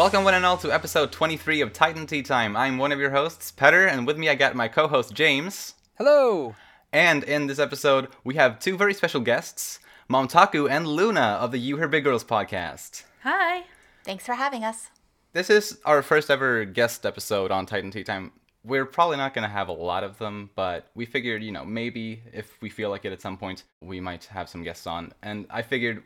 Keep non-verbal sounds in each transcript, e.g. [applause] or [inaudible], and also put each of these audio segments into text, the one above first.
Welcome, one and all, to episode 23 of Titan Tea Time. I'm one of your hosts, Petter, and with me I got my co host, James. Hello! And in this episode, we have two very special guests, Momtaku and Luna of the You Hear Big Girls podcast. Hi. Thanks for having us. This is our first ever guest episode on Titan Tea Time. We're probably not going to have a lot of them, but we figured, you know, maybe if we feel like it at some point, we might have some guests on. And I figured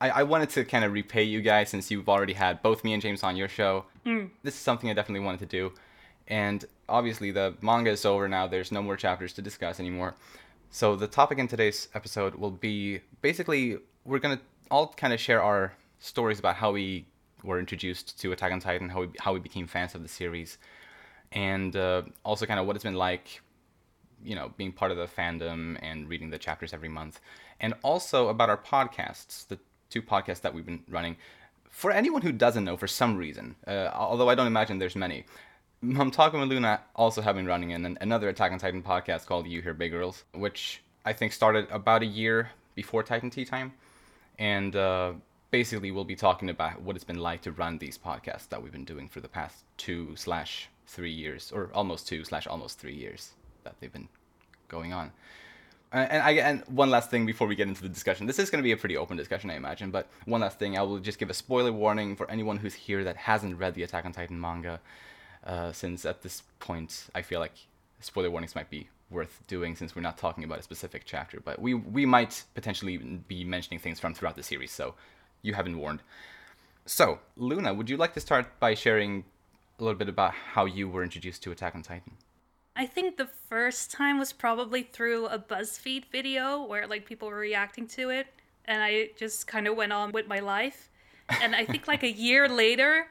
I, I wanted to kind of repay you guys since you've already had both me and James on your show. Mm. This is something I definitely wanted to do. And obviously, the manga is over now. There's no more chapters to discuss anymore. So, the topic in today's episode will be basically, we're going to all kind of share our stories about how we were introduced to Attack on Titan, how we, how we became fans of the series, and uh, also kind of what it's been like, you know, being part of the fandom and reading the chapters every month, and also about our podcasts, the two podcasts that we've been running. For anyone who doesn't know, for some reason, uh, although I don't imagine there's many, Momtaku and Luna also have been running an, another Attack on Titan podcast called You Hear Big Girls, which I think started about a year before Titan Tea Time, and uh, basically we'll be talking about what it's been like to run these podcasts that we've been doing for the past two slash three years, or almost two slash almost three years that they've been going on. And I and one last thing before we get into the discussion. This is going to be a pretty open discussion, I imagine. But one last thing, I will just give a spoiler warning for anyone who's here that hasn't read the Attack on Titan manga, uh, since at this point I feel like spoiler warnings might be worth doing since we're not talking about a specific chapter. But we we might potentially be mentioning things from throughout the series, so you have been warned. So Luna, would you like to start by sharing a little bit about how you were introduced to Attack on Titan? I think the first time was probably through a BuzzFeed video where like people were reacting to it and I just kind of went on with my life. And I think like a year later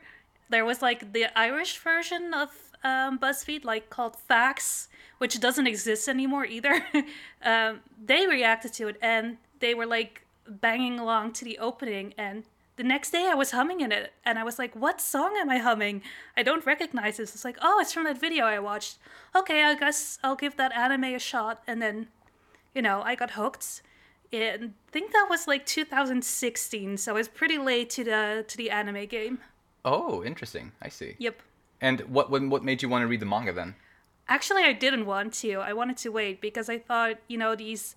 there was like the Irish version of um, BuzzFeed like called Facts, which doesn't exist anymore either. [laughs] um, they reacted to it and they were like banging along to the opening and the next day I was humming in it and I was like, what song am I humming? I don't recognize this. It's like, oh, it's from that video I watched. Okay, I guess I'll give that anime a shot. And then, you know, I got hooked. And I think that was like 2016, so I was pretty late to the to the anime game. Oh, interesting. I see. Yep. And what what what made you want to read the manga then? Actually, I didn't want to. I wanted to wait because I thought, you know, these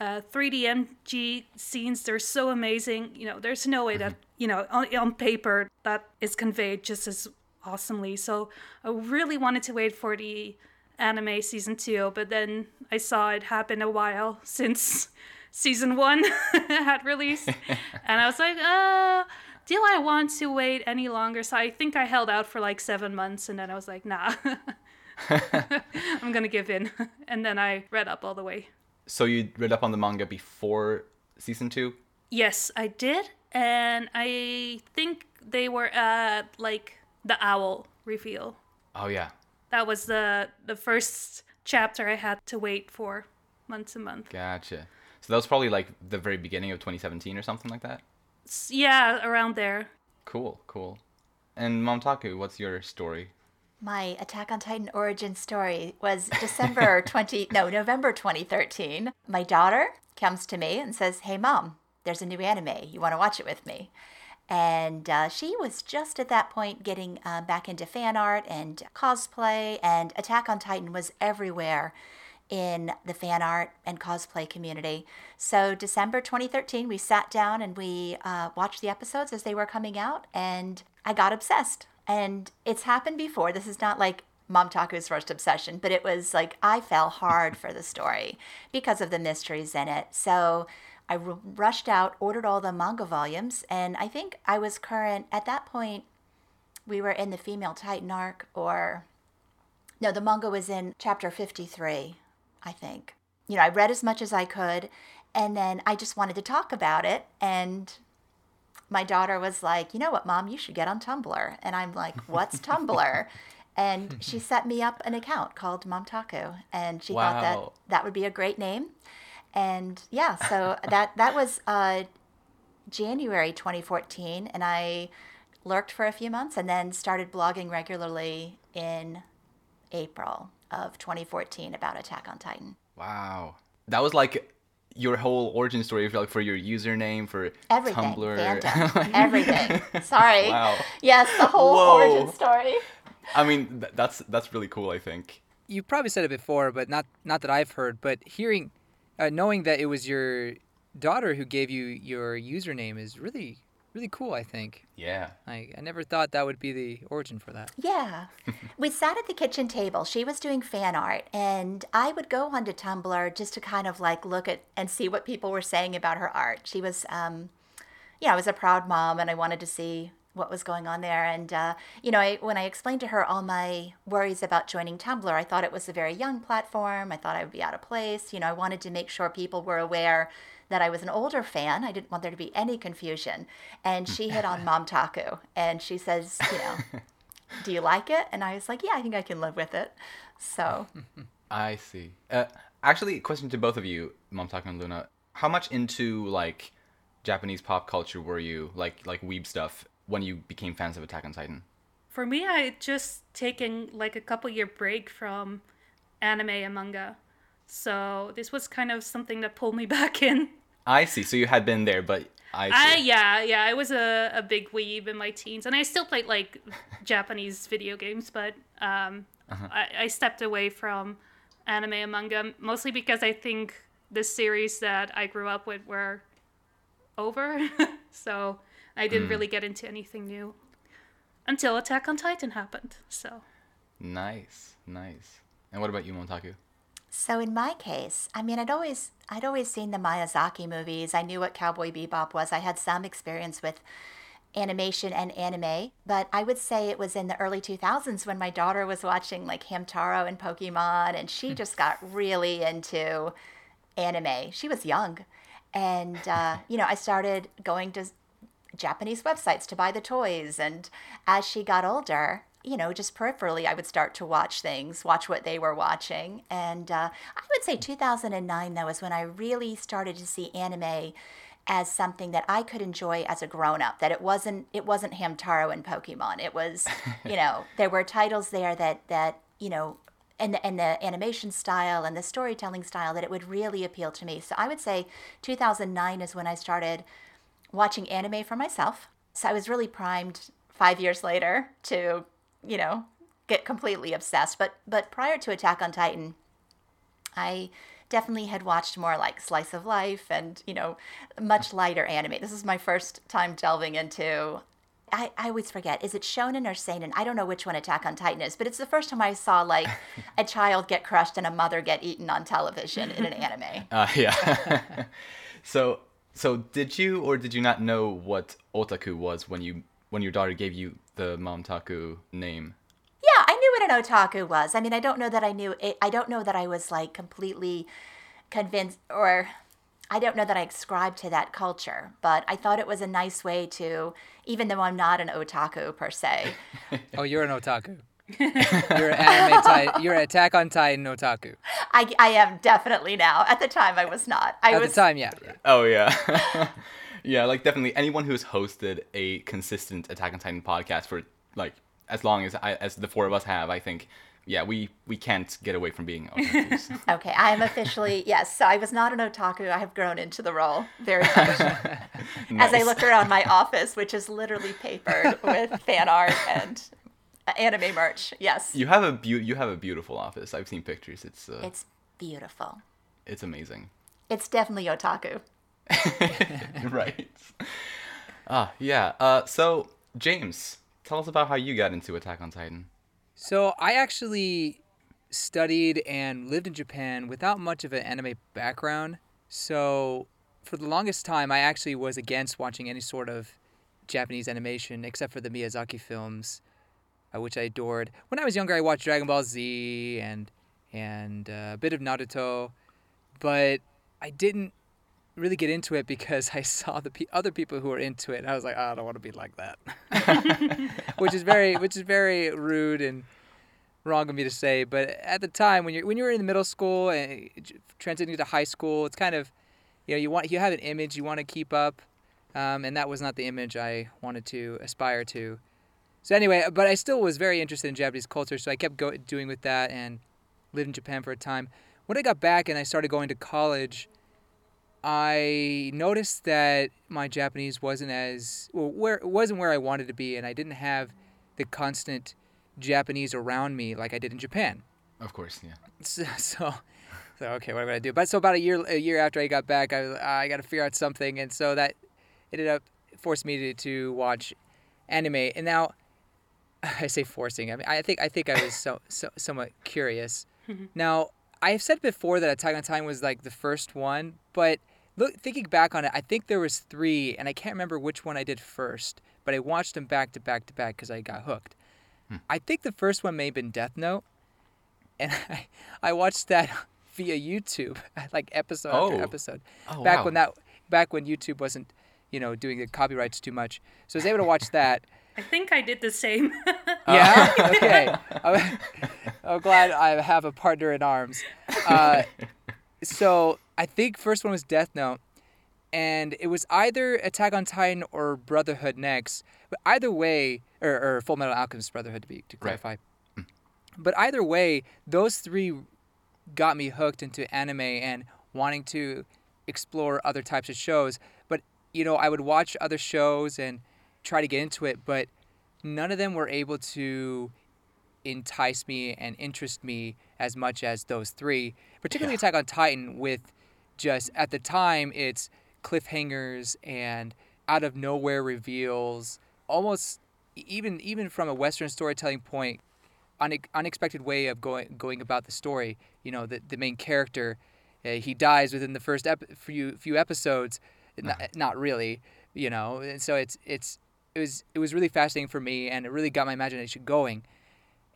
uh, 3D MG scenes, they're so amazing. You know, there's no way that, you know, on, on paper that is conveyed just as awesomely. So I really wanted to wait for the anime season two, but then I saw it happen a while [laughs] since season one [laughs] had released. [laughs] and I was like, uh, do I want to wait any longer? So I think I held out for like seven months and then I was like, nah. I'm gonna give in. And then I read up all the way. So you read up on the manga before season two? Yes, I did, and I think they were at like the owl reveal. Oh yeah. That was the the first chapter I had to wait for months and months. Gotcha. So that was probably like the very beginning of 2017 or something like that. Yeah, around there. Cool, cool. And Momtaku, what's your story? My Attack on Titan origin story was December [laughs] 20, no, November 2013. My daughter comes to me and says, Hey, mom, there's a new anime. You want to watch it with me? And uh, she was just at that point getting uh, back into fan art and cosplay, and Attack on Titan was everywhere in the fan art and cosplay community. So, December 2013, we sat down and we uh, watched the episodes as they were coming out, and I got obsessed. And it's happened before. This is not like Momtaku's first obsession, but it was like I fell hard for the story because of the mysteries in it. So, I r- rushed out, ordered all the manga volumes, and I think I was current at that point. We were in the female Titan arc, or no, the manga was in chapter 53, I think. You know, I read as much as I could, and then I just wanted to talk about it. And my daughter was like, You know what, mom, you should get on Tumblr. And I'm like, What's Tumblr? [laughs] And she set me up an account called Momtaku, and she thought that that would be a great name. And yeah, so [laughs] that that was uh, January 2014, and I lurked for a few months, and then started blogging regularly in April of 2014 about Attack on Titan. Wow. That was like your whole origin story, like for your username, for Everything. Tumblr, Fandom. [laughs] Everything. Sorry. Wow. Yes, the whole Whoa. origin story. I mean, th- that's that's really cool. I think. you probably said it before, but not not that I've heard. But hearing, uh, knowing that it was your daughter who gave you your username is really really cool. I think. Yeah. I I never thought that would be the origin for that. Yeah. [laughs] we sat at the kitchen table. She was doing fan art, and I would go onto Tumblr just to kind of like look at and see what people were saying about her art. She was, um, yeah, I was a proud mom, and I wanted to see what was going on there. And, uh, you know, I, when I explained to her all my worries about joining Tumblr, I thought it was a very young platform. I thought I would be out of place. You know, I wanted to make sure people were aware that I was an older fan. I didn't want there to be any confusion. And she hit on [laughs] Momtaku, and she says, you know, do you like it? And I was like, yeah, I think I can live with it. So, [laughs] I see. Uh, actually, question to both of you, Momtaku and Luna. How much into like Japanese pop culture were you, like like weeb stuff, when you became fans of Attack on Titan? For me, I had just taken like a couple year break from anime and manga. So this was kind of something that pulled me [laughs] back in. I see. So you had been there, but I I yeah, yeah, I was a, a big weeb in my teens and I still played like [laughs] Japanese video games, but um I, I stepped away from anime and manga mostly because I think the series that I grew up with were over. [laughs] so I didn't really get into anything new until Attack on Titan happened. So Nice, nice. And what about you, Momtaku? So in my case, I mean, I'd always, I'd always seen the Miyazaki movies. I knew what Cowboy Bebop was. I had some experience with animation and anime, but I would say it was in the early 2000s when my daughter was watching like Hamtaro and Pokemon, and she just got really into anime. She was young. And, uh, [laughs] you know, I started going to Japanese websites to buy the toys. And as she got older, you know, just peripherally, I would start to watch things, watch what they were watching. And uh, I would say 2009, though, is when I really started to see anime as something that I could enjoy as a grown up. That it wasn't it wasn't Hamtaro and Pokemon. It was, [laughs] you know, there were titles there that that you know and the, and the animation style and the storytelling style that it would really appeal to me. So I would say 2009 is when I started watching anime for myself. So I was really primed five years later to, you know, get completely obsessed. But but prior to Attack on Titan, I definitely had watched more like slice of life and you know much lighter anime. This is my first time delving into. I, I always forget. Is it shonen or seinen? I don't know which one Attack on Titan is, but it's the first time I saw like [laughs] a child get crushed and a mother get eaten on television in an [laughs] anime. Uh, yeah. [laughs] so, so did you or did you not know what otaku was when you when your daughter gave you the Momtaku name? Yeah, I knew what an otaku was. I mean, I don't know that I knew it. I don't know that I was like completely convinced or I don't know that I ascribed to that culture, but I thought it was a nice way to, even though I'm not an otaku per se. [laughs] Oh, you're an otaku. [laughs] you're an anime Titan. You're an Attack on Titan otaku. I, I am definitely now. At the time, I was not. I At was the time, yeah. yeah. Oh yeah. [laughs] yeah, like definitely anyone who's hosted a consistent Attack on Titan podcast for like as long as I, as the four of us have, I think yeah, we we can't get away from being [laughs] otakus. okay. I am officially yes. So I was not an otaku. I have grown into the role very much. [laughs] As I Nice. look around my office, which is literally papered [laughs] with fan art and anime merch. Yes, You have a beau- you have a beautiful office. I've seen pictures. It's uh, it's beautiful. it's amazing. It's definitely otaku. [laughs] right. Ah, yeah. Uh, so James, tell us about how you got into Attack on Titan. So I actually studied and lived in Japan without much of an anime background. So for the longest time, I actually was against watching any sort of Japanese animation except for the Miyazaki films, uh, which I adored. When I was younger, I watched Dragon Ball Z and and uh, a bit of Naruto, but I didn't really get into it because [laughs] I saw the pe- other people who were into it. And I was like, oh, I don't want to be like that, [laughs] which is very, which is very rude and wrong of me to say. But at the time, when you're when you're in the middle school and transitioning to high school, it's kind of, you know, you want you have an image you want to keep up, um, and that was not the image I wanted to aspire to. So anyway, but I still was very interested in Japanese culture, so I kept go- doing with that and lived in Japan for a time. When I got back and I started going to college, I noticed that my Japanese wasn't as well, where it wasn't where I wanted to be, and I didn't have the constant Japanese around me like I did in Japan. Of course, yeah. [laughs] So, so, so okay, what am I gonna do? But so about a year a year after I got back, I I got to figure out something, and so that ended up forced me to, to watch anime. And now [laughs] I say forcing. I mean, I think I think I was so, [laughs] so somewhat curious. Mm-hmm. now I have said before that Attack on Titan was like the first one, but look, thinking back on it, I think there was three, and I can't remember which one I did first. But I watched them back to back to back because I got hooked. I think the first one may have been Death Note, [laughs] and I, I watched that [laughs] via YouTube, [laughs] like episode Oh. after episode. Oh, back wow. when that, back when YouTube wasn't, you know, doing the copyrights too much, so I was able to watch that. I think I did the same. Yeah. okay. I'm, I'm glad I have a partner in arms. Uh, so I think first one was Death Note, and it was either Attack on Titan or Brotherhood next. But either way, or, or Full Metal Alchemist Brotherhood to be to Right. clarify. Hmm. But either way, those three got me hooked into anime and wanting to explore other types of shows. But you know, I would watch other shows and try to get into it, but none of them were able to entice me and interest me as much as those three. Particularly Attack on Titan, with just at the time it's cliffhangers and out of nowhere reveals, almost even even from a Western storytelling point, une- unexpected way of going going about the story. You know, the the main character, uh, he dies within the first ep- few few episodes. Not, not really, you know. And so it's it's it was it was really fascinating for me, and it really got my imagination going.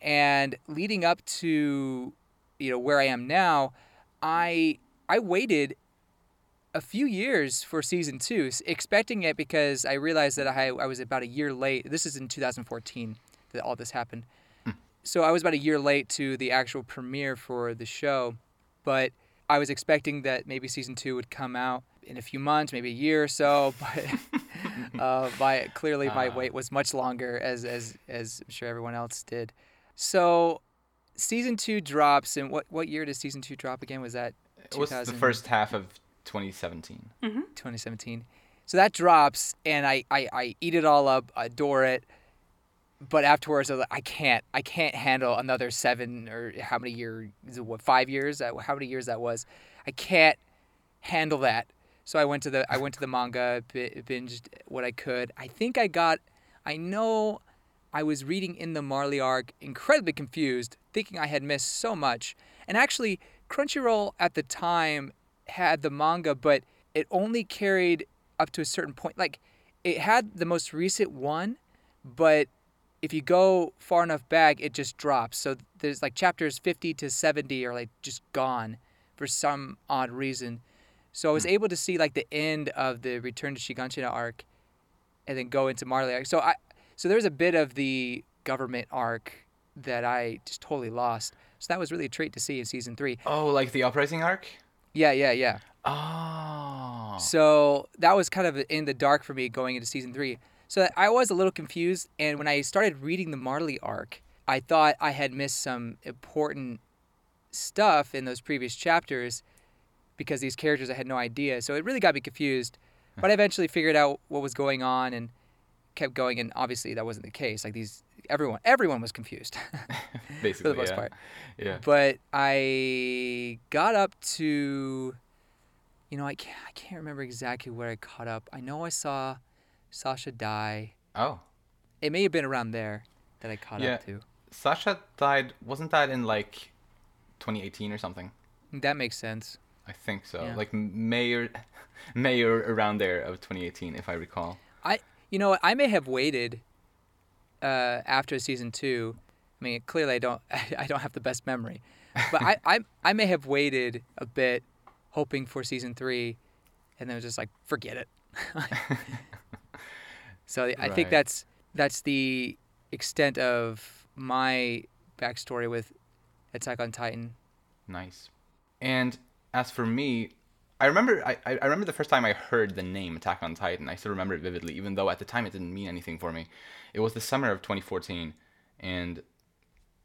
And leading up to, you know, where I am now, I I waited a few years for season two, expecting it because I realized that I I was about a year late. This is in 2014 that all this happened. So I was about a year late to the actual premiere for the show, but I was expecting that maybe season two would come out in a few months, maybe a year or so. [laughs] But uh, my clearly my Ah. wait was much longer, as as as I'm sure everyone else did. So season two drops, and what what year does season two drop again? Was that It was the first half of 2017. 2017. So that drops, and I, I, I eat it all up, adore it. But afterwards, I, was like, I can't, I can't handle another seven or how many years, what five years? Uh, How many years that was? I can't handle that. So I went to the, I went to the manga, bi- binged what I could. I think I got, I know, I was reading in the Marley arc, incredibly confused, thinking I had missed so much. And actually, Crunchyroll at the time had the manga, but it only carried up to a certain point. Like, it had the most recent one, but if you go far enough back, it just drops. So there's like chapters 50 to 70 are like just gone for some odd reason. So I was hmm. able to see like the end of the Return to Shiganshina arc, and then go into Marley arc. So I, so there's a bit of the government arc that I just totally lost. So that was really a treat to see in season three. Oh, like the uprising arc? Yeah, yeah, yeah. Oh. So that was kind of in the dark for me going into season three. So I was a little confused, and when I started reading the Marley arc, I thought I had missed some important stuff in those previous chapters because these characters I had no idea. So it really got me confused. But I eventually figured out what was going on and kept going. And obviously that wasn't the case. Like these, everyone, everyone was confused Basically, [laughs] [laughs] for the most yeah. part. Yeah. But I got up to, you know, I can't, I can't remember exactly where I caught up. I know I saw Sasha die. Oh. It may have been around there that I caught Yeah. up to. Sasha died, wasn't that in like 2018 or something? That makes sense. I think so. Yeah. Like May or, [laughs] May or around there of 2018, if I recall. I, you know, what, I may have waited uh, after season two. I mean, clearly I don't, [laughs] I don't have the best memory, but I, I, I may have waited a bit, hoping for season three, and then was just like, forget it. [laughs] so I think that's that's the extent of my backstory with Attack on Titan. Nice. And as for me, I remember I, I remember the first time I heard the name Attack on Titan. I still remember it vividly, even though at the time it didn't mean anything for me. It was the summer of 2014, and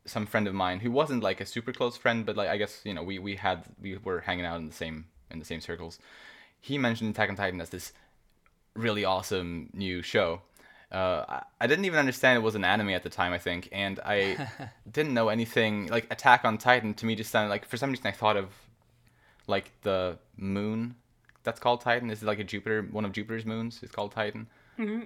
some friend of mine who wasn't like a super close friend, but like I guess you know we we had we were hanging out in the same in the same circles. he mentioned Attack on Titan as this really awesome new show. Uh, I didn't even understand it was an anime at the time, I think, and I [laughs] didn't know anything like Attack on Titan. To me, just sounded like for some reason I thought of like the moon that's called Titan. Is it like a Jupiter, one of Jupiter's moons? is called Titan.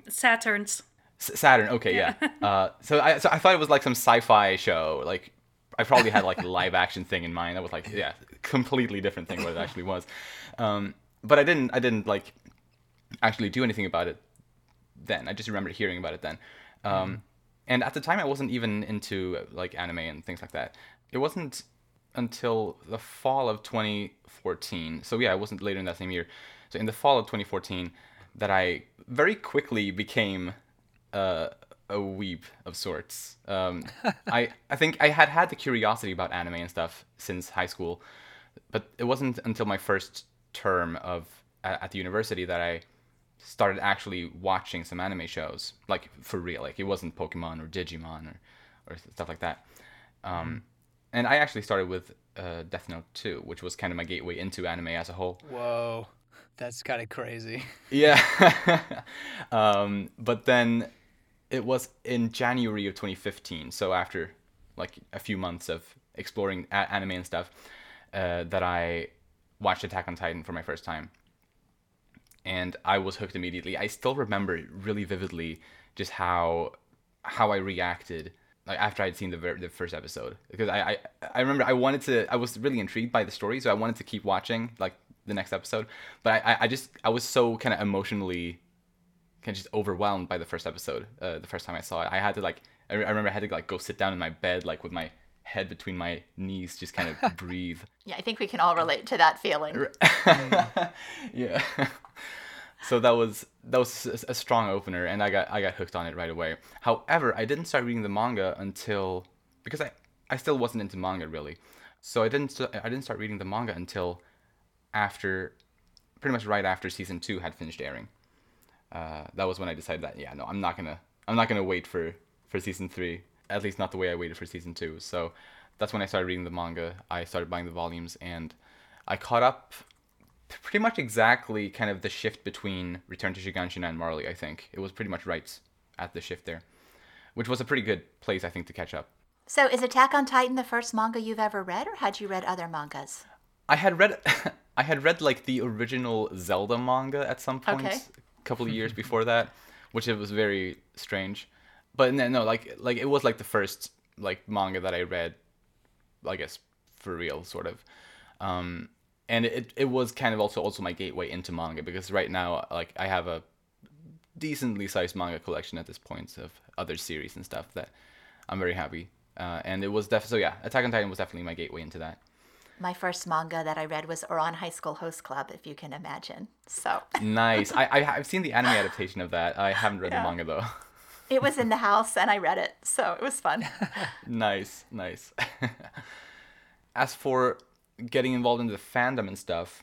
Saturn's. S- Saturn. Okay, yeah. [laughs] Uh, so I so I thought it was like some sci-fi show. Like I probably had like a live action thing in mind. That was like yeah, completely different thing what it actually was. Um, but I didn't I didn't like actually do anything about it then. I just remembered hearing about it then. Um, and at the time I wasn't even into like anime and things like that. It wasn't until the fall of 2014. So yeah, it wasn't later in that same year. So in the fall of 2014 that I very quickly became uh, a weeb of sorts. Um, [laughs] I I think I had had the curiosity about anime and stuff since high school, but it wasn't until my first term of at, at the university that I started actually watching some anime shows, like for real. Like it wasn't Pokemon or Digimon or or stuff like that. Um, and I actually started with uh, Death Note 2, which was kind of my gateway into anime as a whole. Whoa, that's kind of crazy. Yeah. [laughs] [laughs] um, but then it was in January of 2015, so after like a few months of exploring a- anime and stuff, uh, that I watched Attack on Titan for my first time. And I was hooked immediately. I still remember really vividly just how how I reacted like after I'd seen the ver- the first episode because I, I I remember I wanted to I was really intrigued by the story so I wanted to keep watching like the next episode but I I- just I was so kind of emotionally kind of just overwhelmed by the first episode uh, the first time I saw it I had to like I, re- I remember I had to like go sit down in my bed like with my head between my knees just kind of [laughs] breathe Yeah, I think we can all relate to that feeling. [laughs] yeah. [laughs] so that was that was a- strong opener, and I got I got hooked on it right away. However, I didn't start reading the manga until because I I still wasn't into manga really, so I didn't I didn't start reading the manga until after pretty much right after season two had finished airing. Uh, that was when I decided that yeah no I'm not gonna I'm not gonna wait for for season three at least not the way I waited for season two. So that's when I started reading the manga. I started buying the volumes and I caught up pretty much exactly kind of the shift between Return to Shiganshina and Marley, I think. It was pretty much right at the shift there, which was a pretty good place, I think, to catch up. So, is Attack on Titan the first manga you've ever read, or had you read other mangas? I had read, [laughs] I had read like the original Zelda manga at some point, Okay. a couple of years before that, which it was very strange. But no, no, like like it was like the first like manga that I read, I guess for real, sort of. Um, and it it was kind of also also my gateway into manga because right now like I have a decently sized manga collection at this point of other series and stuff that I'm very happy. Uh, and it was definitely so yeah, Attack on Titan was definitely my gateway into that. My first manga that I read was Ouran High School Host Club, if you can imagine. So, Nice. I, I I've seen the anime [laughs] adaptation of that. I haven't read Yeah. the manga though. [laughs] it was in the house and I read it. So, it was fun. [laughs] nice, nice. As for getting involved in the fandom and stuff,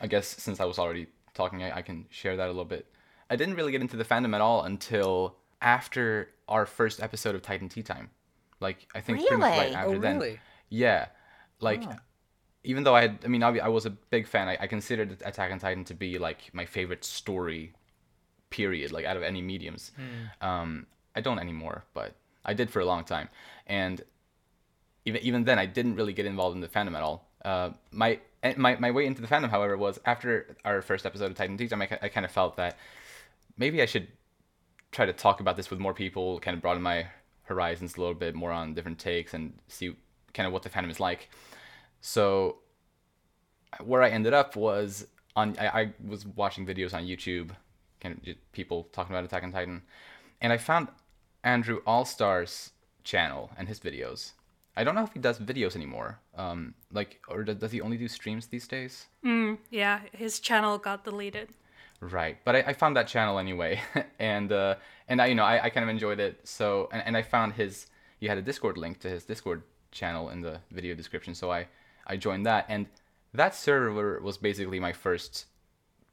I guess since I was already talking, I, I can share that a little bit. I didn't really get into the fandom at all until after our first episode of Titan Tea Time. Like I think pretty much right after Oh, then. really? Yeah, like even though I had, I mean, obvi- I was a big fan. I, I considered Attack on Titan to be like my favorite story, period. Like out of any mediums. Um, I don't anymore, but I did for a long time, and even even then, I didn't really get involved in the fandom at all. Uh, my my my way into the fandom, however, was after our first episode of Titan Tea. I, I kind of felt that maybe I should try to talk about this with more people, kind of broaden my horizons a little bit more on different takes and see kind of what the fandom is like. So where I ended up was on I, I was watching videos on YouTube, kind of people talking about Attack on Titan, and I found Andrew Allstar's channel and his videos. I don't know if he does videos anymore. Um, like, or does, does he only do streams these days? Yeah, his channel got deleted. Right, but I, I found that channel anyway, [laughs] and uh, and I you know I, I kind of enjoyed it. So and, and I found his you had a Discord link to his Discord channel in the video description. So I I joined that, and that server was basically my first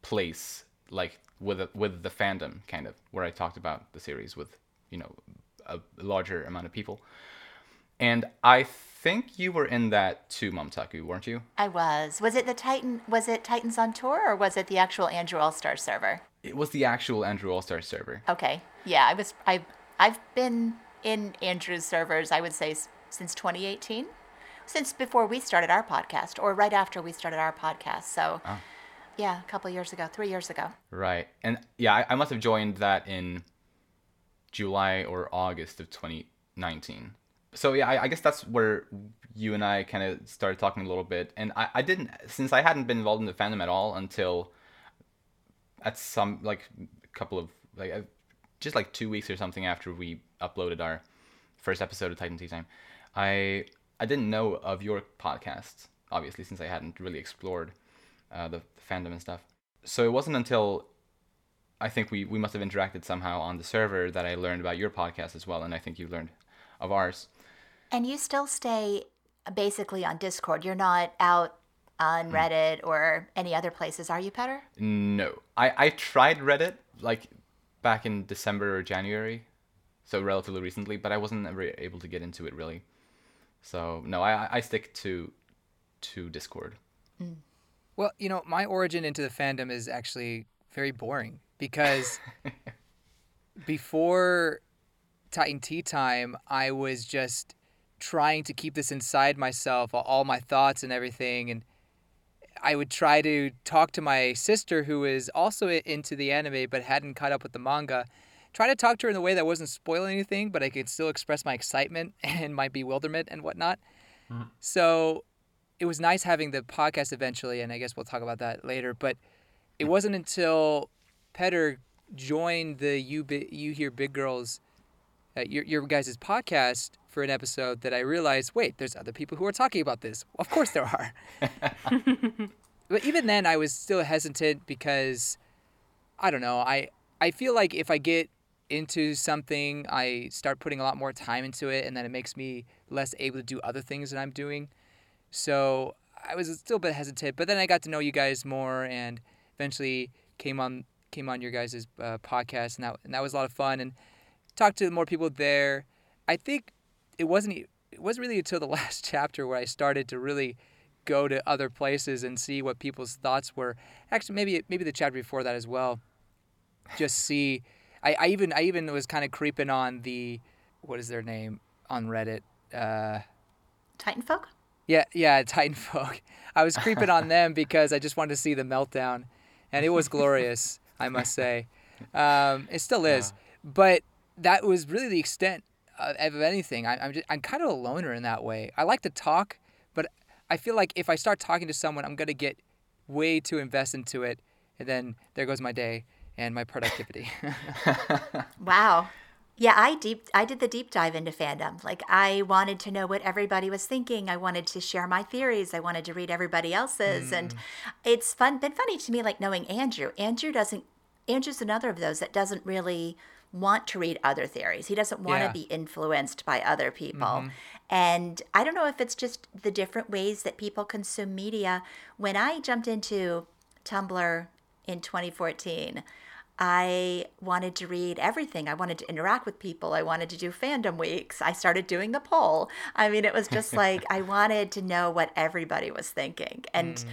place like with a, with the fandom kind of where I talked about the series with you know a larger amount of people. And I think you were in that too, Momtaku, weren't you? I was. Was it the Titan? Was it Titans on Tour or was it the actual Andrew All Star server? It was the actual Andrew All Star server. Okay. Yeah, I was. I I've been in Andrew's servers. I would say since 2018, since before we started our podcast, or right after we started our podcast. So, ah. yeah, a couple years ago, three years ago. Right. And yeah, I, I must have joined that in July or August of 2019. So yeah, I, I guess that's where you and I kind of started talking a little bit. And I, I didn't, since I hadn't been involved in the fandom at all until at some, like, a couple of, like, uh, just like two weeks or something after we uploaded our first episode of Titan Tea Time, I, I didn't know of your podcast, obviously, since I hadn't really explored uh, the, the fandom and stuff. So it wasn't until I think we, we must have interacted somehow on the server that I learned about your podcast as well, and I think you learned of ours. And you still stay basically on Discord. You're not out on hmm. Reddit or any other places, are you, Petter? No, I, I tried Reddit like back in December or January, so relatively recently, but I wasn't ever able to get into it really. So no, I I stick to to Discord. Mm. Well, you know, my origin into the fandom is actually very boring because [laughs] before Titan Tea Time, I was just trying to keep this inside myself, all my thoughts and everything. And I would try to talk to my sister, who is also into the anime but hadn't caught up with the manga. Try to talk to her in a way that wasn't spoiling anything, but I could still express my excitement [laughs] and my bewilderment and whatnot. Mm-hmm. So it was nice having the podcast eventually, and I guess we'll talk about that later. But it wasn't until Petter joined the You Bi- You Hear Big Girls, uh, your your guys' podcast for an episode that I realized, wait, there's other people who are talking about this. Of course there are. [laughs] but even then, I was still hesitant because I don't know. I I feel like if I get into something, I start putting a lot more time into it, and then it makes me less able to do other things that I'm doing. So I was still a bit hesitant, but then I got to know you guys more, and eventually came on came on your guys' uh, podcast, and that and that was a lot of fun, and talked to more people there. I think it wasn't it wasn't really until the [laughs] last chapter where I started to really go to other places and see what people's thoughts were. Actually, maybe maybe the chapter before that as well. Just see. I, I even I even was kind of creeping on the what is their name on Reddit. Uh, Titan folk? yeah, yeah, Titan Folk. [laughs] I was creeping on them [laughs] because I just wanted to see the meltdown, and it was glorious, I must say. Um, it still is, but that was really the extent of, of anything. I, I'm just, I'm kind of a loner in that way. I like to talk, but I feel like if I start talking to someone, I'm gonna get way too invested into it, and then there goes my day and my productivity. [laughs] [laughs] Wow. Yeah, I deep I did the deep dive into fandom. Like I wanted to know what everybody was thinking. I wanted to share my theories. I wanted to read everybody else's and mm. it's fun been funny to me like knowing Andrew. Andrew doesn't Andrew's another of those that doesn't really want to read other theories. He doesn't want Yeah. to be influenced by other people. Mm-hmm. And I don't know if it's just the different ways that people consume media. When I jumped into Tumblr in 2014, I wanted to read everything. I wanted to interact with people. I wanted to do fandom weeks. I started doing the poll. I mean, it was just [laughs] like I wanted to know what everybody was thinking. And mm.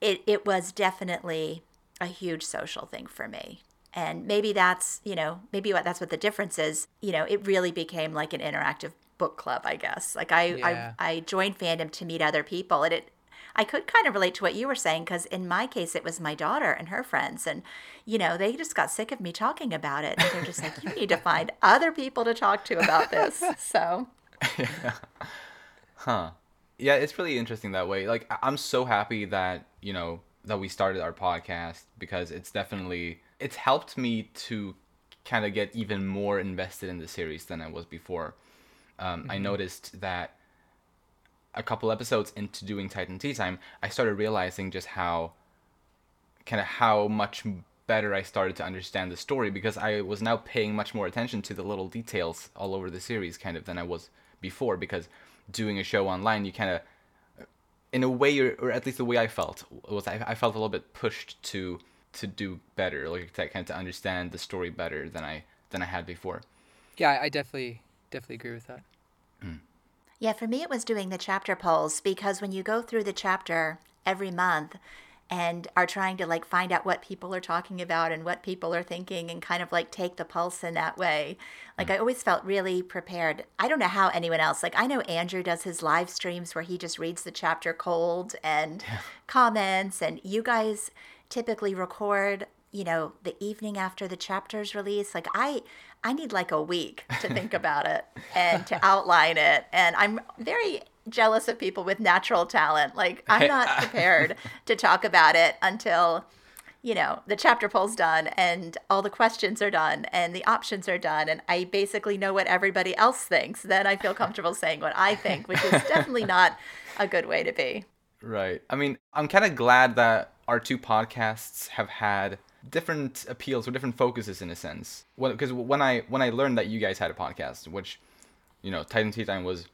it, it was definitely a huge social thing for me. And maybe that's, you know, maybe what that's what the difference is. You know, it really became like an interactive book club, I guess. Like I, Yeah. I, I joined fandom to meet other people, and it, I could kind of relate to what you were saying because in my case, it was my daughter and her friends, and you know, they just got sick of me talking about it, and they're just like, you need to find [laughs] other people to talk to about this. So [laughs] Huh. Yeah, it's really interesting that way. Like I'm so happy that, you know, that we started our podcast because it's definitely it's helped me to kind of get even more invested in the series than I was before. Um, I noticed that a couple episodes into doing Titan Tea Time, I started realizing just how kind of how much better I started to understand the story because I was now paying much more attention to the little details all over the series kind of than I was before because doing a show online you kind of in a way or, or at least the way I felt was I, I felt a little bit pushed to to do better like to kind of to understand the story better than I than I had before yeah, I definitely definitely agree with that. Mm. Yeah, for me, it was doing the chapter polls because when you go through the chapter every month and are trying to like find out what people are talking about and what people are thinking and kind of like take the pulse in that way, like mm. I always felt really prepared. I don't know how anyone else, like I know Andrew does his live streams where he just reads the chapter cold and [laughs] comments, and you guys typically record you know the evening after the chapter's release like i i need like a week to think [laughs] about it and to outline it. And i'm very jealous of people with natural talent. Like i'm not uh, [laughs] prepared to talk about it until you know the chapter poll's done and all the questions are done and the options are done. And i basically know what everybody else thinks. Then i feel comfortable saying what i think which is definitely not a good way to be. Right. I mean, I'm kind of glad that our two podcasts have had different appeals or different focuses in a sense. Because when I when I learned that you guys had a podcast, which you know, Titan Tea Time was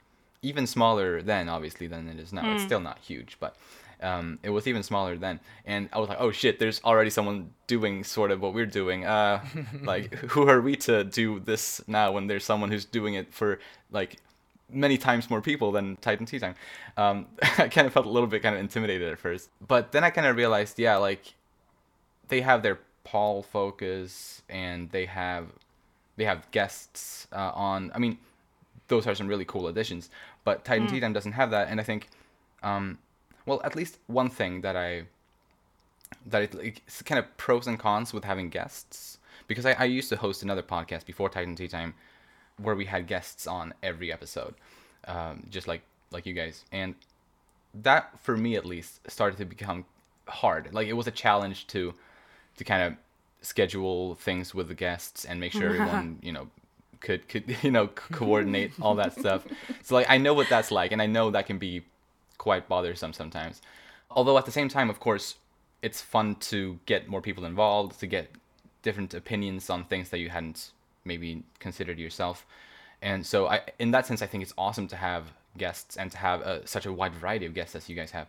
even smaller then, obviously, than it is now. It's still not huge, but um, it was even smaller then. And I was like, oh shit, there's already someone doing sort of what we're doing. Uh, [laughs] like, who are we to do this now when there's someone who's doing it for like many times more people than Titan Tea Time. Um, [laughs] I kind of felt a little bit kind of intimidated at first, but then I kind of realized, yeah, like they have their poll focus and they have they have guests uh, on. I mean, those are some really cool additions, but Titan Tea Time doesn't have that, and I think, um, well, at least one thing that I that it, it's kind of pros and cons with having guests because I, I used to host another podcast before Titan Tea Time where we had guests on every episode, um, just like like you guys, and that for me at least started to become hard. Like it was a challenge to to kind of schedule things with the guests and make sure everyone [laughs] you know could could [laughs] you know coordinate all that stuff. So like I know what that's like, and I know that can be quite bothersome sometimes. Although at the same time, of course, it's fun to get more people involved, to get different opinions on things that you hadn't maybe considered yourself. And so, I, in that sense, I think it's awesome to have guests and to have uh, such a wide variety of guests as you guys have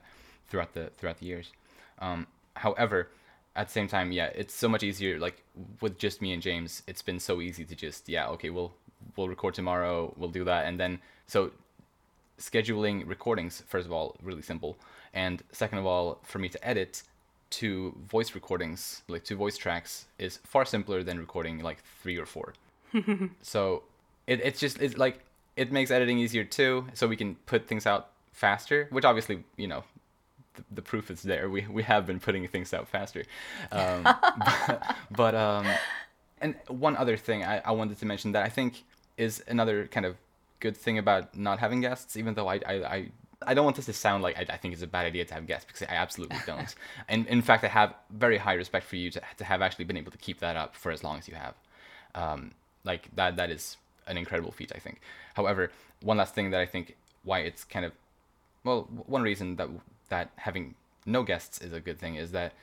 throughout the throughout the years. Um, however, at the same time, yeah, it's so much easier. Like with just me and James, it's been so easy to just yeah, okay, we'll we'll record tomorrow, we'll do that, and then so scheduling recordings first of all really simple, and second of all, for me to edit two voice recordings, like two voice tracks, is far simpler than recording like three or four. [laughs] so it, it's just it's like it makes editing easier too so we can put things out faster which obviously you know the, the proof is there we, we have been putting things out faster um, [laughs] but, but um and one other thing I, I wanted to mention that i think is another kind of good thing about not having guests even though i i, I I don't want this to sound like I, I think it's a bad idea to have guests because I absolutely don't. [laughs] and in fact, I have very high respect for you to, to have actually been able to keep that up for as long as you have. Um, like that that is an incredible feat i think however one last thing that i think why it's kind of well one reason that that having no guests is a good thing is that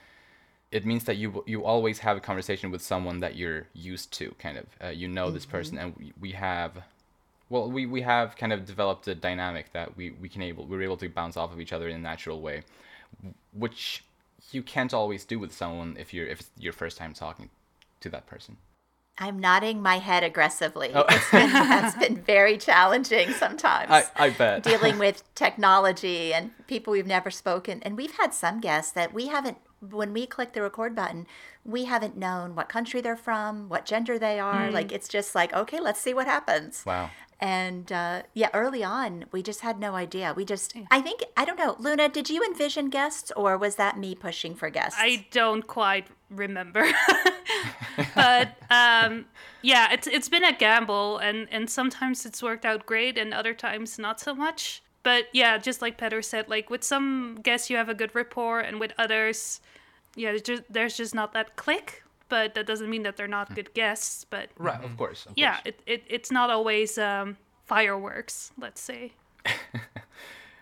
it means that you you always have a conversation with someone that you're used to kind of uh, you know this person and we, we have well we, we have kind of developed a dynamic that we, we can able we're able to bounce off of each other in a natural way which you can't always do with someone if you're if it's your first time talking to that person I'm nodding my head aggressively. Oh. It's been, that's been [laughs] very challenging sometimes. I, I bet. dealing with [laughs] technology and people we've never spoken. And we've had some guests that we haven't, when we click the record button, we haven't known what country they're from, what gender they are. Hmm. Like, it's just like, okay, let's see what happens. Wow. And uh, yeah, early on, we just had no idea. We just, I think, I don't know, Luna, did you envision guests or was that me pushing for guests? I don't quite remember. [laughs] but um, yeah, it's it's been a gamble, and and sometimes it's worked out great, and other times not so much. But yeah, just like Petter said, like with some guests you have a good rapport, and with others, yeah, there's just, there's just not that click. But that doesn't mean that they're not good guests. But Right, of course. Of yeah, course. it, it it's not always um, fireworks. Let's say. [laughs]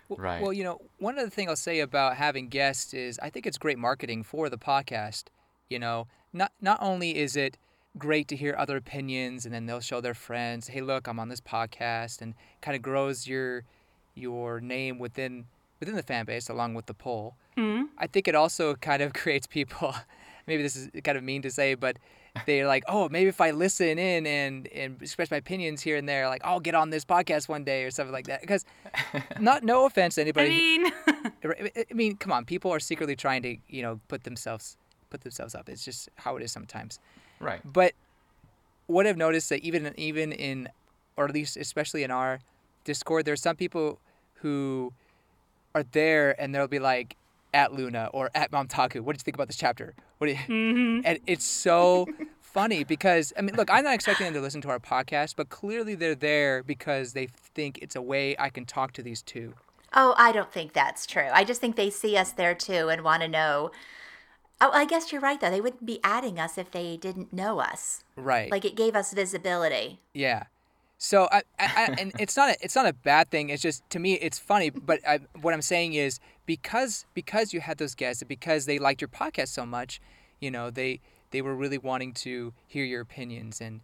Right. Well, you know, one other thing I'll say about having guests is I think it's great marketing for the podcast. You know, not not only is it great to hear other opinions and then they'll show their friends, "Hey, look, I'm on this podcast," and kind of grows your your name within within the fan base along with the poll. Mhm. I think it also kind of [laughs] creates people. Maybe this is kind of mean to say, but they're like, oh, maybe if I listen in and and express my opinions here and there, like I'll get on this podcast one day or something like that. Because, [laughs] not no offense to I anybody. mean, [laughs] I mean, come on, people are secretly trying to you know put themselves put themselves up. It's just how it is sometimes. Right. But what I've noticed that even even in, or at least especially in our Discord, there's some people who are there and they'll be like at Luna or at Momtaku. What did you think about this chapter? What? Do you... Mm-hmm. And it's so [laughs] funny because I mean, look, I'm not expecting them to listen to our podcast, but clearly they're there because they think it's a way I can talk to these two. Oh, I don't think that's true. I just think they see us there too and want to know. Oh, I guess you're right though. They wouldn't be adding us if they didn't know us. Right. Like it gave us visibility. Yeah. So I, I, I and it's not a, it's not a bad thing. It's just to me it's funny. But I, what I'm saying is because because you had those guests and because they liked your podcast so much, you know they they were really wanting to hear your opinions and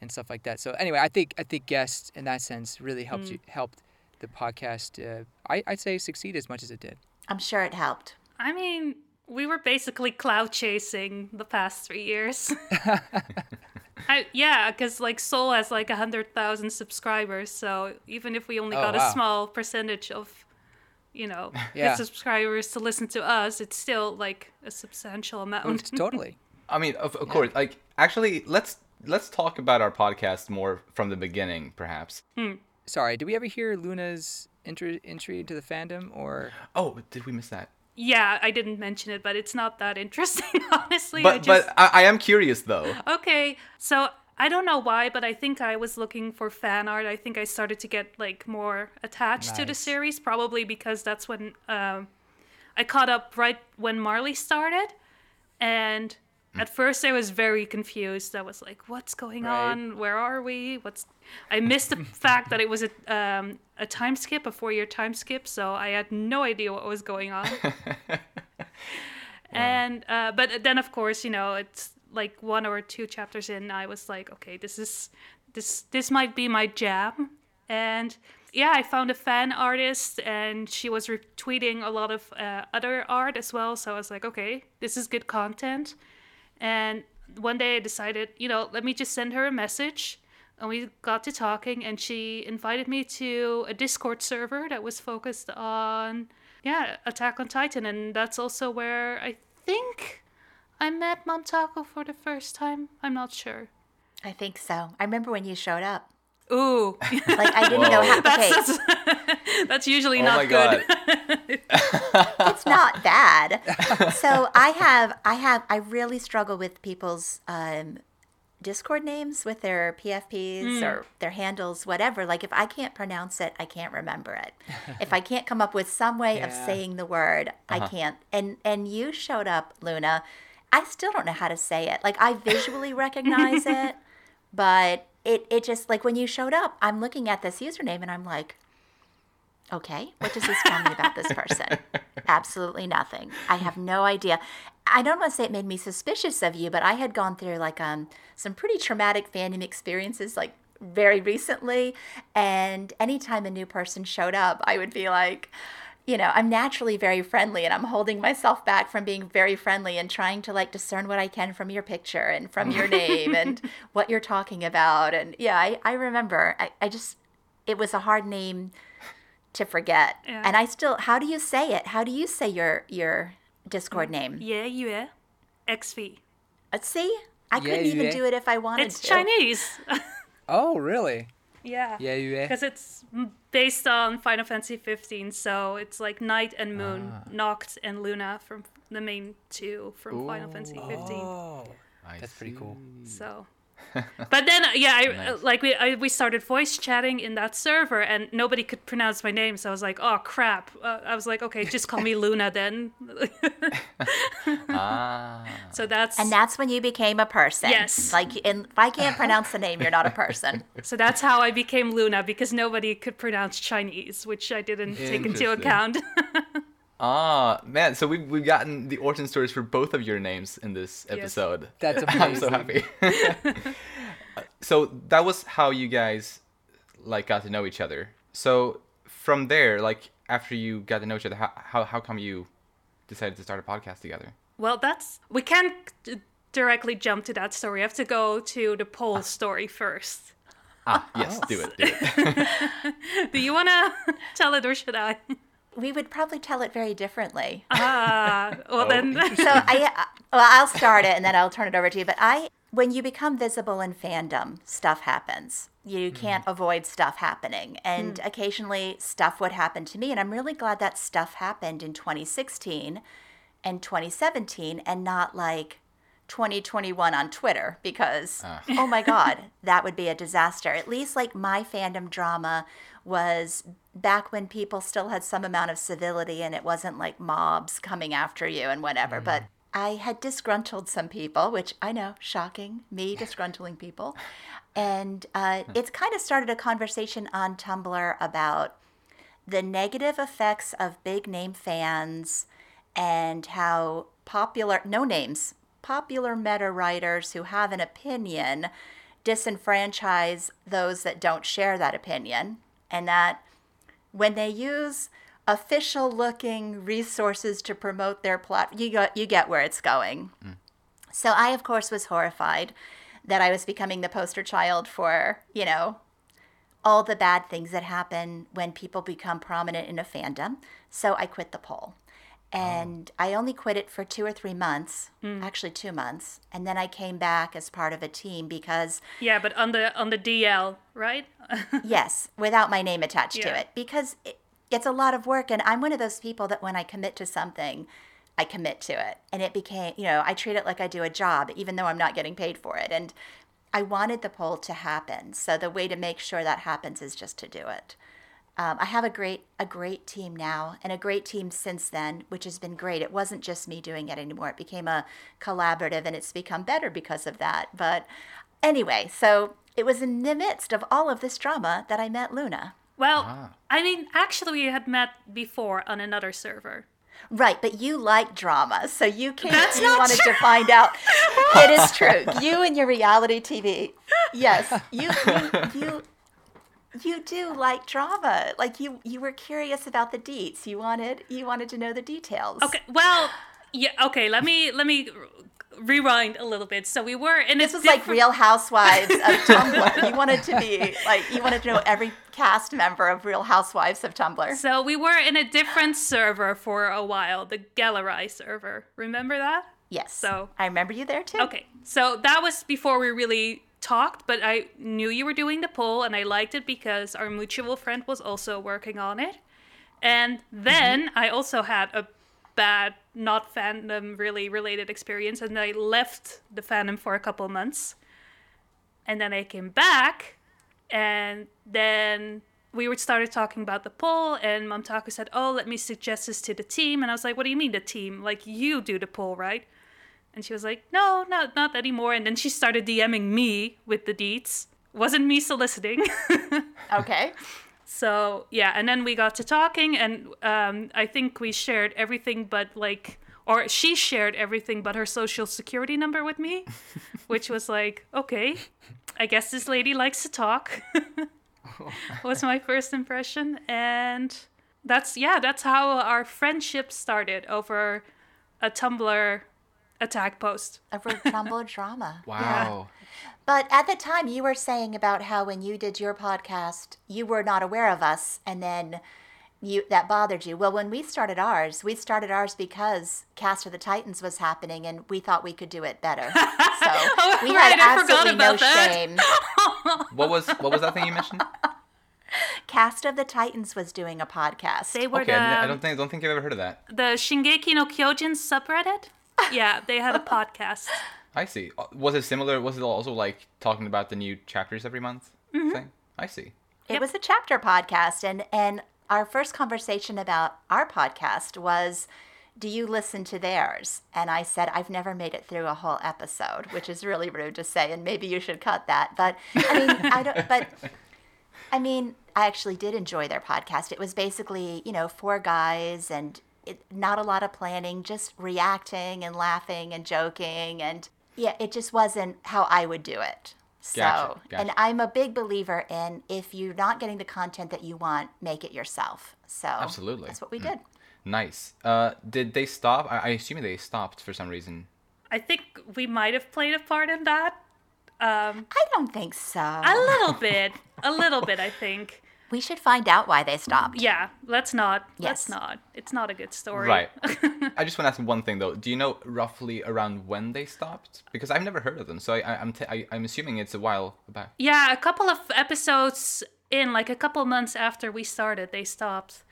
and stuff like that. So anyway, I think I think guests in that sense really helped you helped the podcast. Uh, I I'd say succeed as much as it did. I'm sure it helped. I mean, we were basically cloud chasing the past three years. [laughs] I, yeah, because like Soul has like a hundred thousand subscribers, so even if we only Oh, got wow. a small percentage of, you know, [laughs] Yeah. his subscribers to listen to us, it's still like a substantial amount. Oh, totally. [laughs] I mean, of, of course. Like, actually, let's let's talk about our podcast more from the beginning, perhaps. Hmm. Sorry, did we ever hear Luna's entry entry into the fandom or? Oh, did we miss that? yeah, I didn't mention it, but it's not that interesting, [laughs] honestly. I But just but I, I am curious though. Okay, so I don't know why, but I think I was looking for fan art. I think I started to get like more attached to the series, probably because that's when um, I caught up right when Marley started, and at first I was very confused. I was like, "What's going Right. on? Where are we? What's?" I missed the [laughs] fact that it was a um, a time skip, a four year time skip, so I had no idea what was going on. [laughs] And uh, but then of course you know it's like one or two chapters in I was like okay this is this this might be my jam. And yeah I found a fan artist and she was retweeting a lot of uh, other art as well. So I was like okay this is good content. And one day I decided you know let me just send her a message. And we got to talking and she invited me to a discord server that was focused on yeah attack on titan. And that's also where i think i met Momtaku for the first time i'm not sure I think so. I remember when you showed up. ooh [laughs] Like I didn't know how. Okay, that's, that's, [laughs] that's usually Oh not my good god. [laughs] it's not bad. So I have, I have, I really struggle with people's um, Discord names with their PFPs or their handles, whatever. Like if I can't pronounce it, I can't remember it. if I can't come up with some way of saying the word, I can't. And and you showed up, Luna. I still don't know how to say it. Like I visually recognize it, [laughs] but it it just like when you showed up, I'm looking at this username and I'm like, Okay, what does this tell me about this person? [laughs] Absolutely nothing. I have no idea. I don't want to say it made me suspicious of you, but I had gone through like um some pretty traumatic fandom experiences like very recently, and anytime a new person showed up, I would be like, you know, I'm naturally very friendly and I'm holding myself back from being very friendly and trying to like discern what I can from your picture and from your name [laughs] and what you're talking about. And yeah, I, I remember I, I just it was a hard name to forget. Yeah. And I still how do you say it? How do you say your your Discord name? yeah yeah xv Uh, see? I couldn't Yeah, even yeah. do it if I wanted it's to. chinese Oh, really? Yeah Yeah, you. because it's based on Final Fantasy 15, so it's like Night and Moon, Ah. Noct and Luna from the main two from Final Fantasy 15. Oh, I that's pretty cool. So, [laughs] but then uh, yeah, I Nice. like we I, we started voice chatting in that server, and nobody could pronounce my name, so I was like, oh crap. Uh, I was like, okay, just call me [laughs] Luna then. Ah. [laughs] so that's And that's when you became a person. Yes. Like and if I can't pronounce the name, you're not a person. so that's how I became Luna because nobody could pronounce Chinese, which I didn't take into account. Ah, man. So we've we've gotten the origin stories for both of your names in this episode. That's amazing. [laughs] I'm so happy. [laughs] so that was how you guys like got to know each other. So from there, like after you got to know each other, how how, how come you decided to start a podcast together? Well, that's we can't uh, directly jump to that story. I have to go to the poll story first. Ah, yes, do it, do it. [laughs] Do you want to tell it or should I? We would probably tell it very differently. Ah, [laughs] well Oh, then. so I, uh, well, I'll start it and then I'll turn it over to you. But I, when you become visible in fandom, stuff happens. You can't avoid stuff happening, and occasionally stuff would happen to me. And I'm really glad that stuff happened in 2016 and 2017, and not like 2021 on Twitter because ah. oh my god, [laughs] that would be a disaster. At least like my fandom drama was back when people still had some amount of civility and it wasn't like mobs coming after you and whatever. Mm. But I had disgruntled some people, which I know, shocking, me disgruntling people. And uh, hmm. it's kind of started a conversation on Tumblr about the negative effects of big name fans and how popular, no names, popular meta writers who have an opinion disenfranchise those that don't share that opinion. And that when they use official looking resources to promote their plot, you, got, you get where it's going. Mm. So I, of course, was horrified that I was becoming the poster child for, you know, all the bad things that happen when people become prominent in a fandom. So I quit the poll. Oh. And I only quit it for two or three months, hmm. actually two months. And then I came back as part of a team because, yeah, but on the on the DL, right? [laughs] yes, without my name attached Yeah. to it, because it, it's a lot of work. And I'm one of those people that when I commit to something, I commit to it. And it became, you know, I treat it like I do a job, even though I'm not getting paid for it. And I wanted the poll to happen. So the way to make sure that happens is just to do it. Um, I have a great a great team now, and a great team since then, which has been great. It wasn't just me doing it anymore; it became a collaborative, and it's become better because of that. But anyway, so it was in the midst of all of this drama that I met Luna. Well, Ah. I mean, actually, we had met before on another server. Right, but you like drama, so you came. That's you not wanted true. to find out. [laughs] it is true. You and your reality TV. Yes, you you you, you do like drama. Like you you were curious about the deets. You wanted you wanted to know the details. Okay, well, yeah, okay. Let me let me rewind a little bit. So we were in This was like Real Housewives of [laughs] Tumblr. You wanted to be like you wanted to know every cast member of Real Housewives of Tumblr. So we were in a different server for a while, the Galerai server. Remember that? Yes. So- I remember you there too. Okay, so that was before we really talked, but I knew you were doing the poll and I liked it because our mutual friend was also working on it. And mm-hmm. then I also had a bad, not fandom really related experience, and I left the fandom for a couple months. And then I came back, and then we were started talking about the poll, and Momtaku said, "Oh, let me suggest this to the team." And I was like, "What do you mean the team? Like you do the poll, right?" And she was like, "No, not not anymore." And then she started DMing me with the deets. Wasn't me soliciting. [laughs] Okay. so yeah, and then we got to talking, and um, I think we shared everything, but like, or she shared everything but her social security number with me, [laughs] which was like, okay, I guess this lady likes to talk. [laughs] was my first impression, and that's yeah, that's how our friendship started over a Tumblr attack post. Over Tumblr drama. Wow. But at the time, you were saying about how when you did your podcast, you were not aware of us, and then you that bothered you. Well, when we started ours, we started ours because Cast of the Titans was happening, and we thought we could do it better. [laughs] So we Right, had I forgot absolutely no that. shame. [laughs] What was what was that thing you mentioned? [laughs] Cast of the Titans was doing a podcast. They were Okay, the I, I don't think I don't think I've ever heard of that. the Shingeki no Kyojin subreddit. Yeah, they had a podcast. [laughs] I see. Uh, Was it similar? Was it also like talking about the new chapters every month Mm-hmm. thing? I see. It Yep. was a chapter podcast, and and our first conversation about our podcast was, "Do you listen to theirs?" And I said, "I've never made it through a whole episode," which is really rude to say, and maybe you should cut that. But I mean, I don't. But I mean, I actually did enjoy their podcast. It was basically, you know, four guys and it, not a lot of planning, just reacting and laughing and joking. And yeah, it just wasn't how I would do it. So, Gotcha, and. I'm a big believer in if you're not getting the content that you want, make it yourself. So, Absolutely. that's what we did. Nice. Uh, did they stop? I, I assume they stopped for some reason. I think we might have played a part in that. Um, I don't think so. a little bit, a little bit, I think. We should find out why they stopped. Yeah, let's not. Yes. Let's not. It's not a good story. Right. [laughs] I just want to ask one thing though. Do you know roughly around when they stopped? Because I've never heard of them, so I, I, I'm t- I, I'm assuming it's a while back. Yeah, a couple of episodes in, like a couple months after we started, they stopped.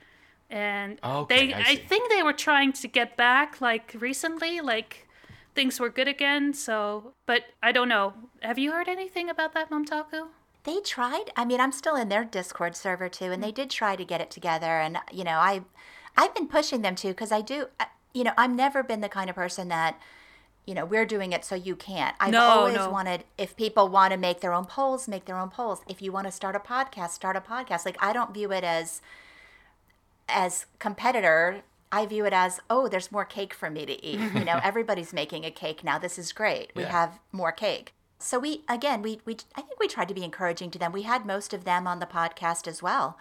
And Okay, they I I, think they were trying to get back like recently, like things were good again, so but I don't know. Have you heard anything about that, Momtaku? They tried. I mean, I'm still in their Discord server too, and they mm. did try to get it together. And you know, I, I've been pushing them to because I do. You know, I've never been the kind of person that, you know, we're doing it so you can't. I've No, always no. wanted if people want to make their own polls, make their own polls. If you want to start a podcast, start a podcast. Like I don't view it as, as competitor. I view it as, oh, there's more cake for me to eat. You know, [laughs] everybody's making a cake now. This is great. We Yeah. have more cake. So we again, we we I think we tried to be encouraging to them. We had most of them on the podcast as well.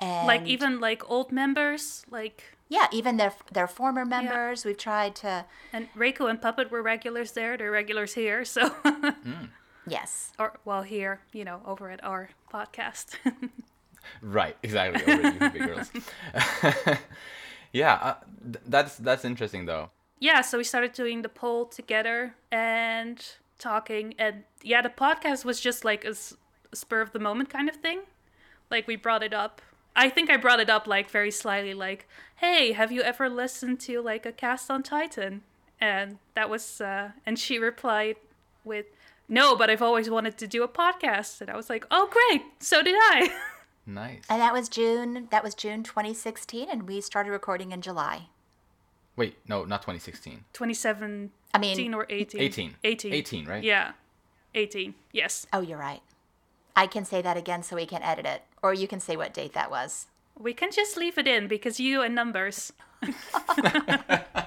And Like even like old members, like yeah, even their their former members, we've tried to and Reiko and Puppet were regulars there. They're regulars here, so [laughs] yes. or well here, you know, over at our podcast. [laughs] Right, exactly. Over you [laughs] girls. yeah, uh, th- that's that's interesting though. yeah, so we started doing the poll together and talking, and yeah, the podcast was just like a s- spur of the moment kind of thing. Like we brought it up. I think I brought it up like very slyly, like, "Hey, have you ever listened to like a cast on Titan?" And that was, uh, and she replied with, "No, but I've always wanted to do a podcast." And I was like, "Oh, great! So did I." [laughs] Nice. And that was June. That was June 2016, and we started recording in July. Wait, no, not 2016. 2017 I mean, or 18? 18. 18. 18, right? Yeah, 18. Yes. oh, you're right. I can say that again so we can edit it, or you can say what date that was. We can just leave it in because you and numbers. [laughs] [laughs]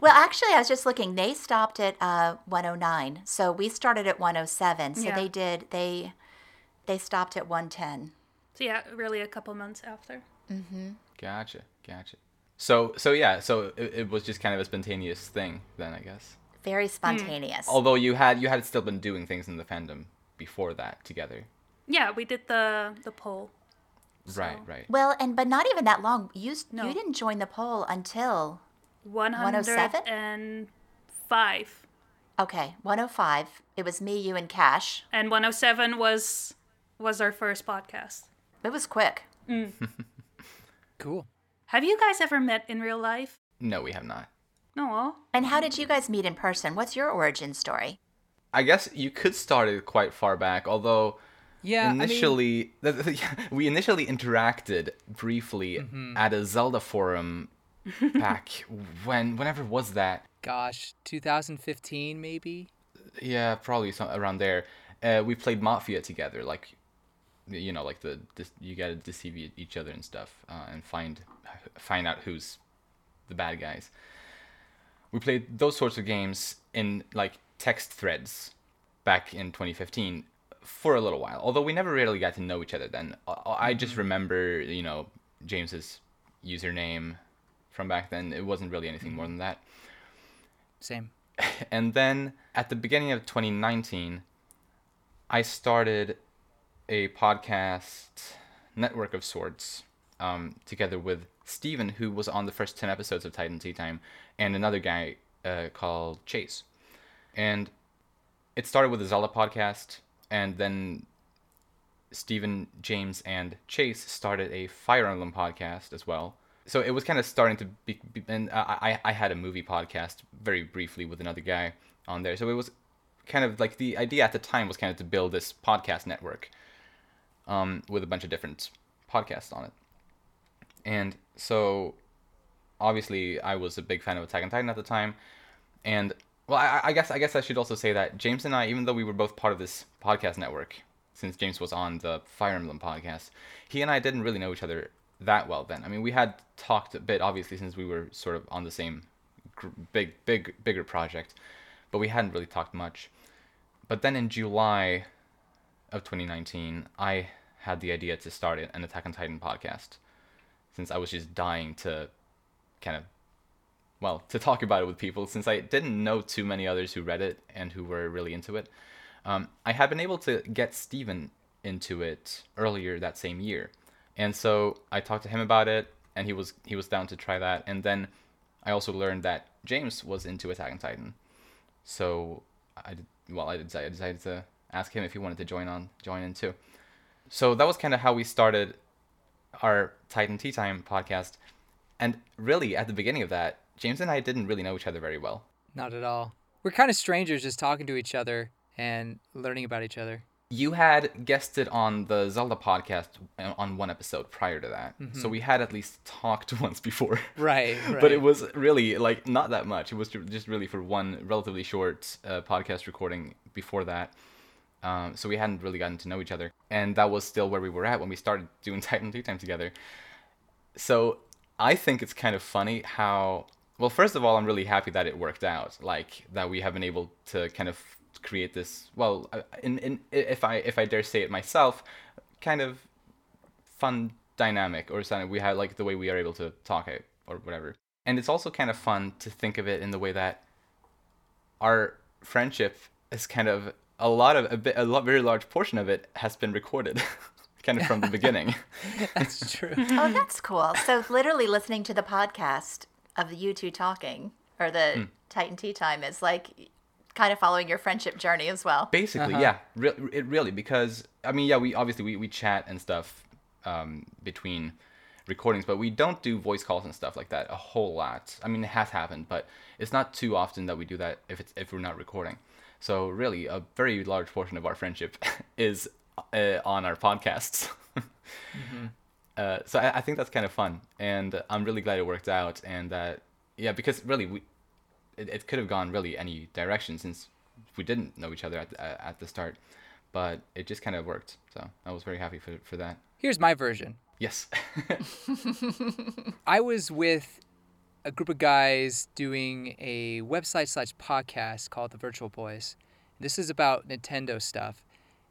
Well, actually, I was just looking. They stopped at uh, 109, so we started at 107. So Yeah. they did. They they stopped at 110. So yeah, really a couple months after. Mm-hmm. Gotcha, gotcha. So, so yeah, so it, it was just kind of a spontaneous thing then, I guess. Very hmm. spontaneous. Although you had you had still been doing things in the fandom before that together. Yeah, we did the the poll. Right, right. Well, and but not even that long. You No. you didn't join the poll until 105. okay 105. It was me, you, and Cash. And 107 was was our first podcast. It was quick. Mm. [laughs] Cool. Have you guys ever met in real life? No, we have not. No. And how did you guys meet in person? What's your origin story? I guess you could start it quite far back, although Yeah. I mean, initially [laughs] we initially interacted briefly Mm-hmm. at a Zelda forum [laughs] back when whenever was that? gosh, 2015 maybe. Yeah, probably some, around there. Uh, we played Mafia together, like you know, like the, this, you gotta deceive e- each other and stuff, uh, and find find out who's the bad guys. We played those sorts of games in like text threads back in 2015 for a little while. Although we never really got to know each other then. I I just remember, you know, James's username from back then. It wasn't really anything more than that. Same. [laughs] And then at the beginning of 2019, I started a podcast network of sorts um, together with Steven, who was on the first 10 episodes of Titan Tea Time, and another guy uh, called Chase. And it started with a Zelda podcast, and then Steven, James, and Chase started a Fire Emblem podcast as well. So it was kind of starting to be, be and I I had a movie podcast very briefly with another guy on there. So it was kind of like the idea at the time was kind of to build this podcast network um, with a bunch of different podcasts on it. And so obviously I was a big fan of Attack on Titan at the time, and well, I, I guess I guess I should also say that James and I, even though we were both part of this podcast network, since James was on the Fire Emblem podcast, he and I didn't really know each other that well then. I mean, we had talked a bit, obviously, since we were sort of on the same gr- big, big, bigger project, but we hadn't really talked much. But then in July of 2019, I had the idea to start an Attack on Titan podcast, since I was just dying to kind of well to talk about it with people since I didn't know too many others who read it and who were really into it. Um, I had been able to get Steven into it earlier that same year, and so I talked to him about it, and he was he was down to try that. And then I also learned that James was into Attack on Titan, so I did, well I decided, I decided to ask him if he wanted to join on join in too. So that was kind of how we started our Titan Tea Time podcast. And really, at the beginning of that, James and I didn't really know each other very well. Not at all. We're kind of strangers just talking to each other and learning about each other. You had guested on the Zelda podcast on one episode prior to that. So we had at least talked [laughs] once before. [laughs] Right, but it was really like not that much. It was just really for one relatively short uh, podcast recording before that. Um, so we hadn't really gotten to know each other, and that was still where we were at when we started doing [laughs] Titan Tea Time together. So I think it's kind of funny how well. First of all, I'm really happy that it worked out. Like that we have been able to kind of create this. Well, uh, in, in if I if I dare say it myself, kind of fun dynamic or something. We have like the way we are able to talk it or whatever. And it's also kind of fun to think of it in the way that our friendship is kind of a lot of a bit a lot, very large portion of it has been recorded [laughs] kind of from the [laughs] beginning. That's true. [laughs] Oh, that's cool. So literally listening to the podcast of you two talking or the Hmm. Titan Tea Time is like kind of following your friendship journey as well. Basically, Uh-huh. yeah, re- it really because I mean, yeah, we obviously we, we chat and stuff um, between recordings, but we don't do voice calls and stuff like that a whole lot. I mean, it has happened, but it's not too often that we do that if it's if we're not recording. So really, a very large portion of our friendship [laughs] is uh, on our podcasts. [laughs] uh, so I, I think that's kind of fun, and I'm really glad it worked out. And that yeah, because really we it, it could have gone really any direction since we didn't know each other at the, at the start, but it just kind of worked. So I was very happy for for that. Here's my version. Yes. [laughs] I was with a group of guys doing a website slash podcast called The Virtual Boys. This is about Nintendo stuff.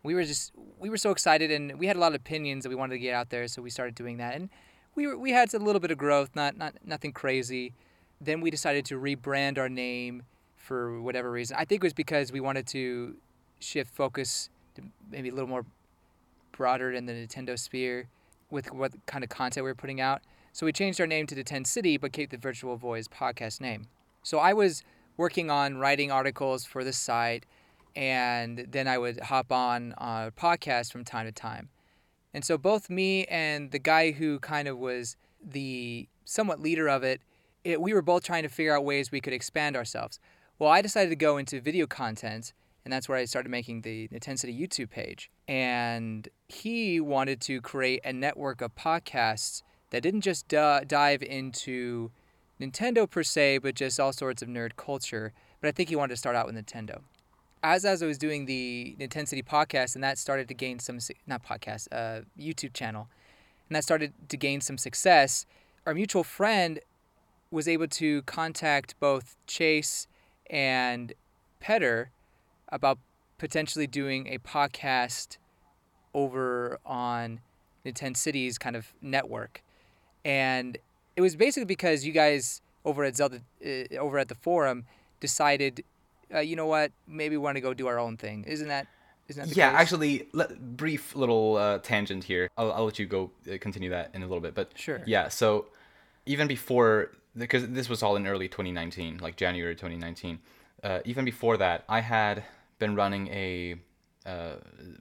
We were just we were so excited and we had a lot of opinions that we wanted to get out there, so we started doing that. And we were, we had a little bit of growth, not not nothing crazy. Then we decided to rebrand our name for whatever reason. I think it was because we wanted to shift focus to maybe a little more broader in the Nintendo sphere with what kind of content we were putting out. So we changed our name to the 10 City, but kept the Virtual Boys podcast name. So I was working on writing articles for the site, and then I would hop on a podcast from time to time. And so both me and the guy who kind of was the somewhat leader of it, it, we were both trying to figure out ways we could expand ourselves. Well, I decided to go into video content, and that's where I started making the Intensity YouTube page. And he wanted to create a network of podcasts that didn't just d- dive into Nintendo per se, but just all sorts of nerd culture. But I think he wanted to start out with Nintendo. As as I was doing the Intensity podcast, and that started to gain some not podcast, uh, YouTube channel, and that started to gain some success. Our mutual friend was able to contact both Chase and Petter about potentially doing a podcast over on Nintendo City's kind of network, and it was basically because you guys over at Zelda, uh, over at the forum, decided, uh, you know what, maybe we want to go do our own thing. Isn't that? Isn't that the yeah, case? actually, brief little uh, tangent here. I'll, I'll let you go uh, continue that in a little bit. But Sure. Yeah, so even before, because this was all in early 2019, like January 2019. Uh, even before that, I had been running a uh,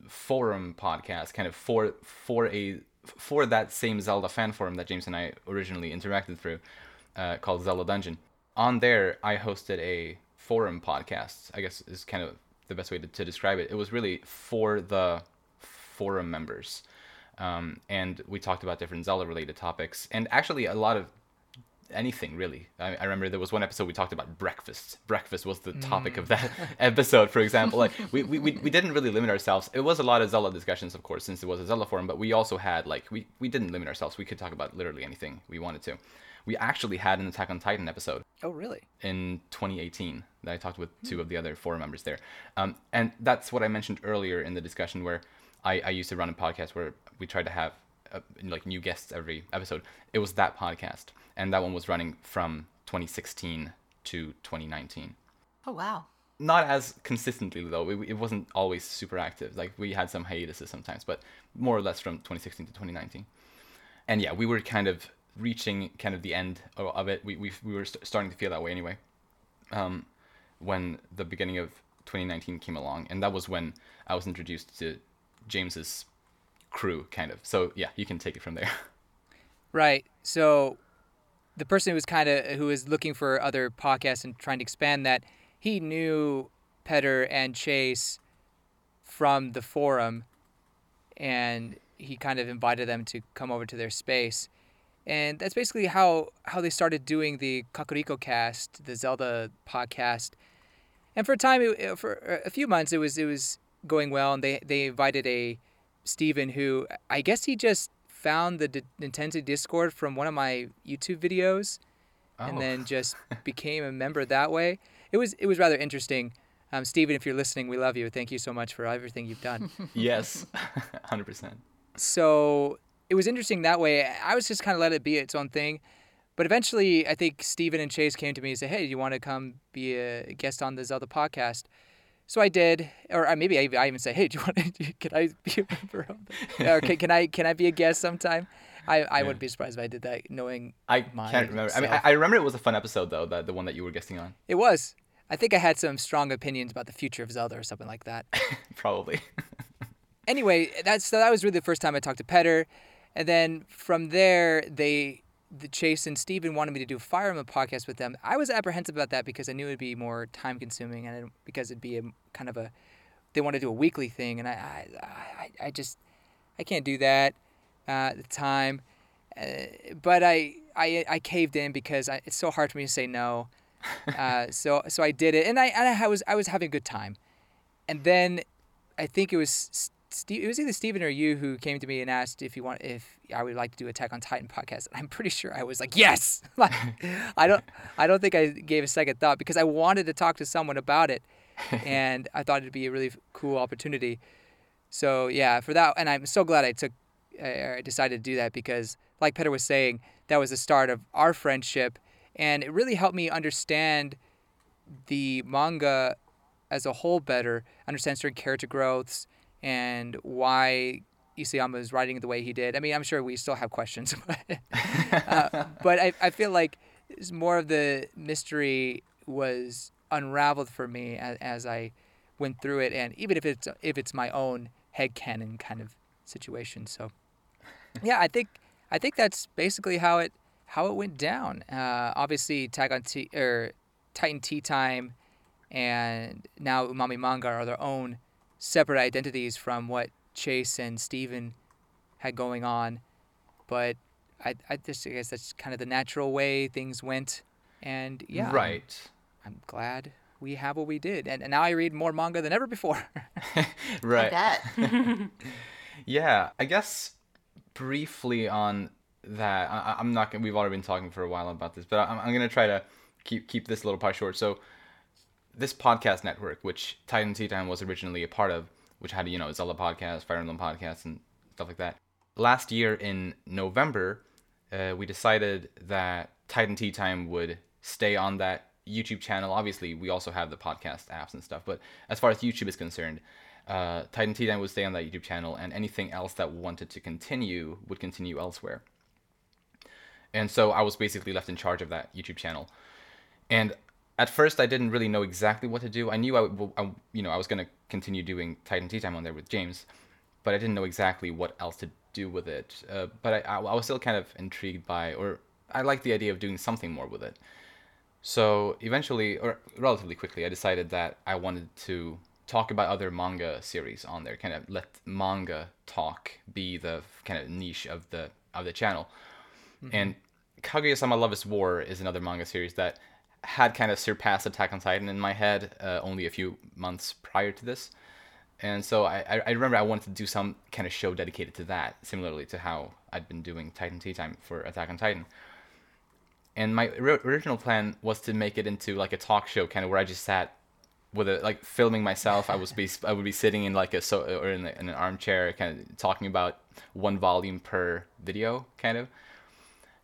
forum podcast, kind of for for a for that same Zelda fan forum that James and I originally interacted through, uh, called Zelda Dungeon. On there, I hosted a forum podcast. I guess is kind of the best way to, to describe it. It was really for the forum members, um, and we talked about different Zelda-related topics, and actually a lot of anything really. I, I remember there was one episode we talked about breakfast. Breakfast was the topic of that [laughs] episode, for example. Like we, we, we, we didn't really limit ourselves. It was a lot of Zelda discussions, of course, since it was a Zelda forum, but we also had like we, we didn't limit ourselves. We could talk about literally anything we wanted to. We actually had an Attack on Titan episode Oh, really? in 2018 that I talked with two of the other forum members there. Um, and that's what I mentioned earlier in the discussion where I, I used to run a podcast where we tried to have uh, like new guests every episode. It was that podcast, and that one was running from 2016 to 2019. Oh, wow. Not as consistently though. It, it wasn't always super active. Like we had some hiatuses sometimes, but more or less from 2016 to 2019. And yeah, we were kind of reaching kind of the end of, of it. We, we, we were st- starting to feel that way anyway. Um, when the beginning of 2019 came along, and that was when I was introduced to James's crew, kind of. So yeah, you can take it from there. [laughs] Right. So the person who was kind of who was looking for other podcasts and trying to expand that, he knew Petter and Chase from the forum, and he kind of invited them to come over to their space. And that's basically how, how they started doing the Kakariko cast, the Zelda podcast. And for a time, it, for a few months, it was it was going well, and they they invited a Steven who I guess he just found the D- Nintendo Discord from one of my YouTube videos, and Oh. then just [laughs] became a member that way. It was it was rather interesting. Um, Steven, if you're listening, we love you. Thank you so much for everything you've done. [laughs] yes, [laughs] 100%. so it was interesting that way. I was just kind of let it be its own thing. But eventually, I think Steven and Chase came to me and said, "Hey, you want to come be a guest on the Zelda podcast?" So I did, or uh, maybe I, I even said, "Hey, do you want to? [laughs] Can I be a member of? The, or can, can I can I be a guest sometime?" I, I Yeah. wouldn't be surprised if I did that, knowing I can't remember. I mean, I. I remember it was a fun episode though, that the one that you were guesting on. it was. I think I had some strong opinions about the future of Zelda or something like that. [laughs] Probably. [laughs] anyway, that's so that was really the first time I talked to Petter, and then from there they, the Chase and Steven wanted me to do a Fire Emblem podcast with them. I was apprehensive about that because I knew it'd be more time consuming and it- because it'd be a kind of a, they want to do a weekly thing, and I, I, I, I just, I can't do that uh, at the time. Uh, but I, I, I caved in because I, it's so hard for me to say no. [laughs] Uh, so, so I did it, and I, and I was, I was having a good time. And then I think it was Steve, it was either Steven or you who came to me and asked if you want if I would like to do a Attack on Titan podcast. And I'm pretty sure I was like yes. [laughs] like, I don't I don't think I gave a second thought because I wanted to talk to someone about it, [laughs] and I thought it'd be a really cool opportunity. So yeah, for that, and I'm so glad I took I decided to do that because, like Petter was saying, that was the start of our friendship, and it really helped me understand the manga as a whole better, understand certain character growths and why Isayama is writing the way he did. I mean, I'm sure we still have questions, [laughs] but, uh, [laughs] but I, I feel like more of the mystery was unraveled for me as, as I went through it, and even if it's if it's my own headcanon kind of situation. So, yeah, I think I think that's basically how it how it went down. Uh, obviously, Tag on T or Titan Tea Time and now Umami Manga are their own separate identities from what Chase and Steven had going on. But I, I just I guess that's kind of the natural way things went. And yeah, I'm- Right. I'm, glad we have what we did. And, and now I read more manga than ever before. [laughs] [laughs] Right. I bet. [laughs] Yeah, I guess briefly on that. I, I- I'm not. Gonna, we've already been talking for a while about this, but I'm, I'm gonna try to keep keep this little part short. So, this podcast network, which Titan Tea Time was originally a part of, which had you know Zelda podcast, Fire Emblem podcast, and stuff like that. Last year in November, uh, we decided that Titan Tea Time would stay on that YouTube channel. Obviously, we also have the podcast apps and stuff, but as far as YouTube is concerned, uh, Titan Tea Time would stay on that YouTube channel, and anything else that wanted to continue would continue elsewhere. And so I was basically left in charge of that YouTube channel. And at first, I didn't really know exactly what to do. I knew I, I you know, I was going to continue doing Titan Tea Time on there with James, but I didn't know exactly what else to do with it. Uh, but I, I, I was still kind of intrigued by, or I liked the idea of doing something more with it. So eventually, or relatively quickly, I decided that I wanted to talk about other manga series on there. Kind of let manga talk be the kind of niche of the of the channel. And Kaguya-sama Love is War is another manga series that had kind of surpassed Attack on Titan in my head uh, only a few months prior to this. And so I, I- remember I wanted to do some kind of show dedicated to that, similarly to how I'd been doing Titan Tea Time for Attack on Titan. And my original plan was to make it into like a talk show, kind of where I just sat with a like filming myself. I was be [laughs] I would be sitting in like a so or in, a, in an armchair, kind of talking about one volume per video, kind of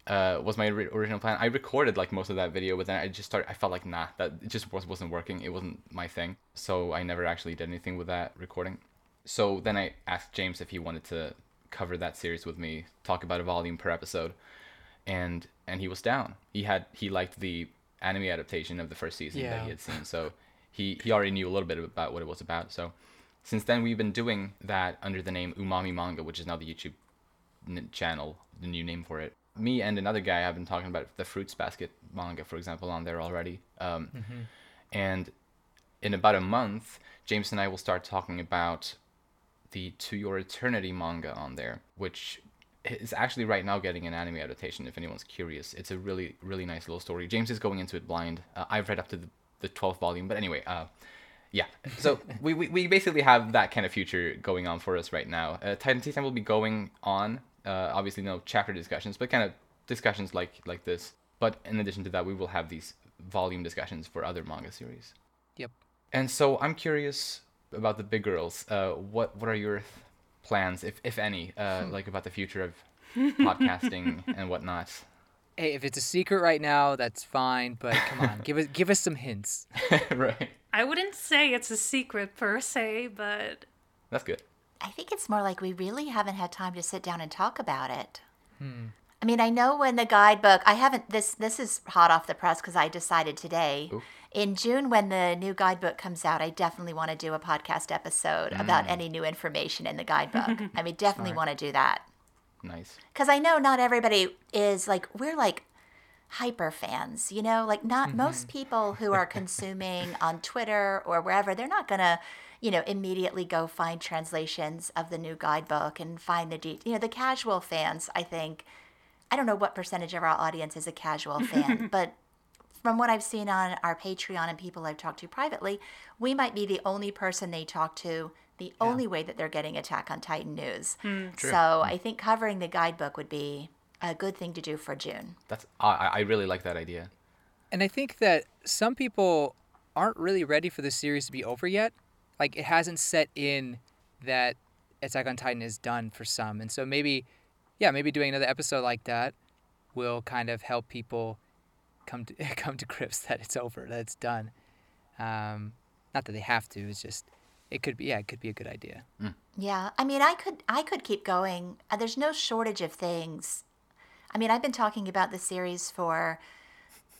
uh, was my ori- original plan. I recorded like most of that video, but then I just started. I felt like nah, that it just was, wasn't working. It wasn't my thing, so I never actually did anything with that recording. So then I asked James if he wanted to cover that series with me, talk about a volume per episode, and and he was down. He had he liked the anime adaptation of the first season that he had seen, so he he already knew a little bit about what it was about. So since then we've been doing that under the name Umami Manga, which is now the YouTube n- channel, the new name for it. Me and another guy have been talking about the Fruits Basket manga, for example, on there already. Um, And in about a month, James and I will start talking about the To Your Eternity manga on there, which is actually right now getting an anime adaptation. If anyone's curious, it's a really really nice little story. James is going into it blind. Uh, I've read up to the, the 12th volume, but anyway, uh, yeah. So [laughs] we, we, we basically have that kind of future going on for us right now. Uh, Titan Tea Time will be going on. Uh, obviously, no chapter discussions, but kind of discussions like like this. But in addition to that, we will have these volume discussions for other manga series. Yep. And so I'm curious about the big girls. Uh, what what are your th- plans, if if any, uh, like about the future of [laughs] podcasting and whatnot? Hey, if it's a secret right now, that's fine. But come on, give us give us some hints. [laughs] right. I wouldn't say it's a secret per se, but That's good. I think it's more like we really haven't had time to sit down and talk about it. Hmm. I mean, I know when the guidebook, I haven't, this this is hot off the press because I decided today. Ooh. In June, when the new guidebook comes out, I definitely want to do a podcast episode about mm. any new information in the [laughs] guidebook. I mean, definitely Smart. want to do that. Nice. Because I know not everybody is like, we're like hyper fans, you know? Like, not mm-hmm. most people who are consuming on Twitter or wherever, they're not going to, you know, immediately go find translations of the new guidebook and find the, de- you know, the casual fans, I think. I don't know what percentage of our audience is a casual [laughs] fan, but from what I've seen on our Patreon and people I've talked to privately, we might be the only person they talk to, the only way that they're getting Attack on Titan news. Hmm, so hmm. I think covering the guidebook would be a good thing to do for June. That's I I really like that idea. And I think that some people aren't really ready for the series to be over yet. Like it hasn't set in that Attack on Titan is done for some, and so maybe, yeah, maybe doing another episode like that will kind of help people come to [laughs] come to grips that it's over, that it's done. Um, not that they have to. It's just it could be. Yeah, it could be a good idea. Yeah, I mean, I could I could keep going. Uh, There's no shortage of things. I mean, I've been talking about the series for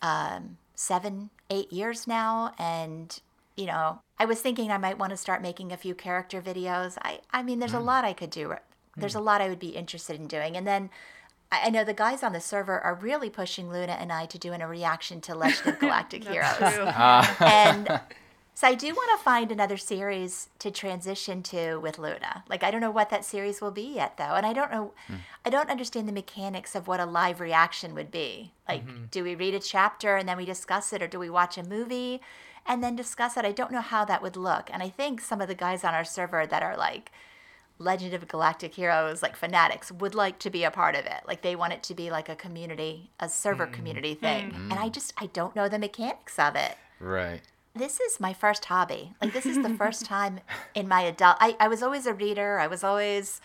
um, seven, eight years now, and you know, I was thinking I might want to start making a few character videos. I I mean, there's a mm. lot I could do. There's a mm. lot I would be interested in doing, and then. I I know the guys on the server are really pushing Luna and I to doing a reaction to Legend of [laughs] Galactic Heroes. True. [laughs] Ah. and [laughs] so I do want to find another series to transition to with Luna. Like I don't know what that series will be yet though, and I don't know hmm. I don't understand the mechanics of what a live reaction would be. Like mm-hmm. do we read a chapter and then we discuss it or do we watch a movie and then discuss it? I don't know how that would look. And I think some of the guys on our server that are like Legend of Galactic Heroes, like fanatics, would like to be a part of it. Like they want it to be like a community, a server mm. community hmm. thing. And I just I don't know the mechanics of it Right. this is my first hobby. Like this is the first [laughs] time in my adult. I, I was always a reader. I was always,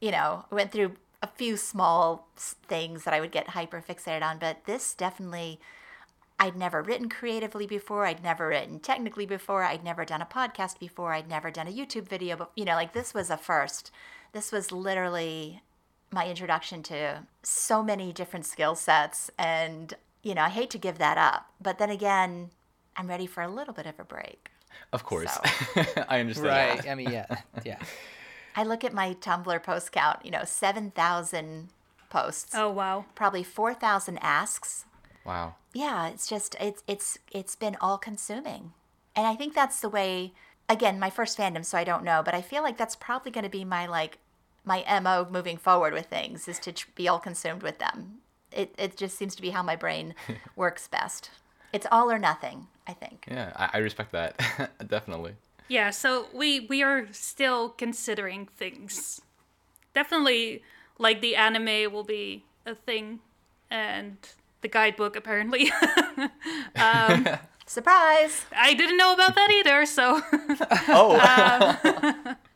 you know, went through a few small things that I would get hyper fixated on. But this definitely, I'd never written creatively before. I'd never written technically before. I'd never done a podcast before. I'd never done a YouTube video. But you know, like this was a first. This was literally my introduction to so many different skill sets and you know i hate to give that up but then again i'm ready for a little bit of a break Of course. So. [laughs] I understand. Right. that. I mean, yeah, [laughs] yeah. i look at my tumblr post count you know 7000 posts Oh wow. probably 4000 asks Wow. yeah it's just it's it's it's been all consuming and i think that's the way again my first fandom so i don't know but i feel like that's probably going to be my like my mo moving forward with things is to tr- be all consumed with them it, it just seems to be how my brain [laughs] works best it's all or nothing i think Yeah, I, I respect that. [laughs] Definitely. Yeah, so we we are still considering things. Definitely, like the anime will be a thing, and the guidebook apparently. [laughs] [laughs] um, surprise I didn't know about that either, so [laughs] Oh.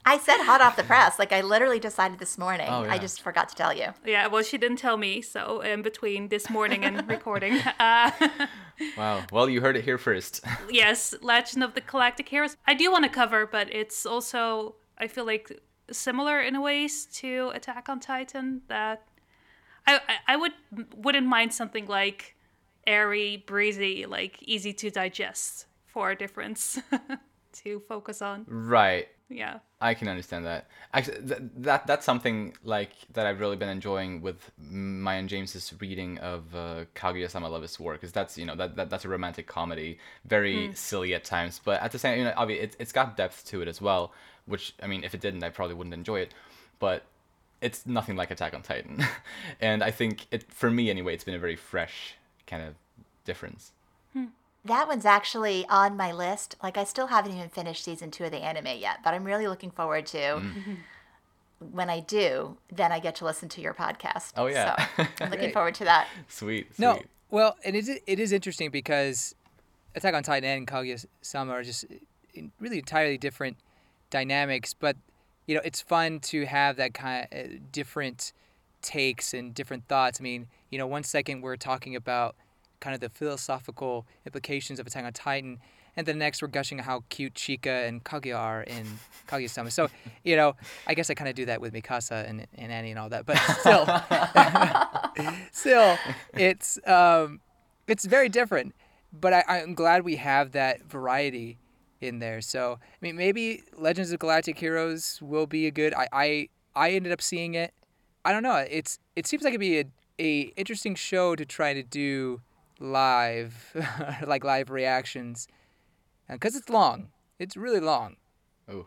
I said hot off the press. Like I literally decided this morning. Oh, yeah. I just forgot to tell you. Yeah, well, she didn't tell me, so in between this morning and recording. Uh, Wow. Well, you heard it here first. yes, Legend of the Galactic Heroes. I do want to cover, but it's also, I feel like, similar in ways to Attack on Titan that I, I, would, wouldn't mind something like airy, breezy, like easy to digest for a difference [laughs] to focus on. right. Yeah. I can understand that. Actually, th- that that's something like that I've really been enjoying with my and James's reading of uh, Kaguya-sama Love is War, because that's you know that, that that's a romantic comedy, very silly at times, but at the same, you know, obviously it's it's got depth to it as well. Which I mean, if it didn't, I probably wouldn't enjoy it, but it's nothing like Attack on Titan, [laughs] and I think it for me anyway, it's been a very fresh kind of difference. That one's actually on my list. Like I still haven't even finished season two of the anime yet, but I'm really looking forward to Mm. [laughs] when I do. Then I get to listen to your podcast. Oh, yeah. so I'm [laughs] looking forward to that. Sweet. sweet. No, well, and it is, it is interesting because Attack on Titan and Kaguya-sama are just really entirely different dynamics, but you know, it's fun to have that kind of uh, different takes and different thoughts. I mean, you know, one second we're talking about kind of the philosophical implications of Attack on Titan, and the next we're gushing how cute Chika and Kaguya are in [laughs] Kaguya-sama. So, you know, I guess I kind of do that with Mikasa and, and Annie and all that, but [laughs] still, [laughs] still, it's um, it's very different. But I, I'm glad we have that variety in there. So I mean, maybe Legends of Galactic Heroes will be a good. I I, I ended up seeing it. I don't know. It's it seems like it'd be a, a interesting show to try to do live, [laughs] like live reactions, uh, because it's long. It's really long. Oh.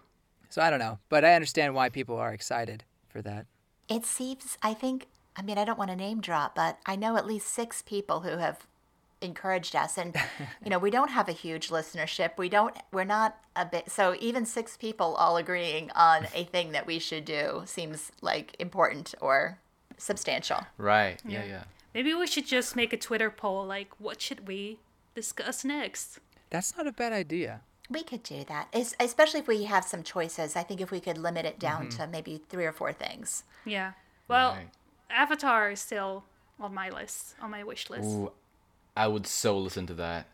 So I don't know, but I understand why people are excited for that. It seems, I think, I mean, I don't want to name drop, but I know at least six people who have encouraged us. And, [laughs] you know, we don't have a huge listenership. We don't, we're not a bit, so even six people all agreeing on a [laughs] thing that we should do seems like important or substantial. Right. Yeah. Yeah. Maybe we should just make a Twitter poll like, what should we discuss next? That's not a bad idea. We could do that, es- especially if we have some choices. I think if we could limit it down mm-hmm. to maybe three or four things. Yeah. Well, Right. Avatar is still on my list, on my wish list. Ooh, I would so listen to that.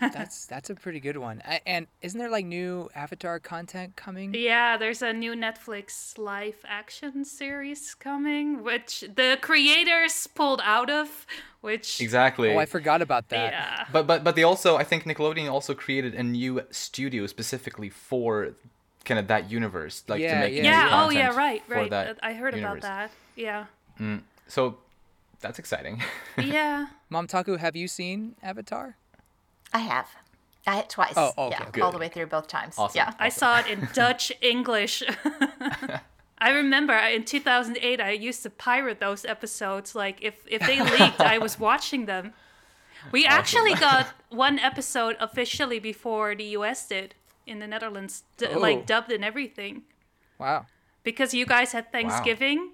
That's that's a pretty good one. A- And isn't there like new Avatar content coming? Yeah, there's a new Netflix live action series coming, which the creators pulled out of, which Exactly. Oh, I forgot about that. yeah. But but but they also I think Nickelodeon also created a new studio specifically for kind of that universe, like to Yeah, make yeah, new Yeah, oh yeah, right, for right. that I heard universe. about that. Yeah. Mm. So that's exciting. [laughs] Yeah. Momtaku, have you seen Avatar? I have. I had twice. Oh, okay, yeah, good. all the way through both times. Awesome. Yeah. I saw it in Dutch [laughs] English. [laughs] I remember in 2008 I used to pirate those episodes like if if they leaked I was watching them. We actually got one episode officially before the US did in the Netherlands d- Oh. like dubbed and everything Wow. because you guys had Thanksgiving.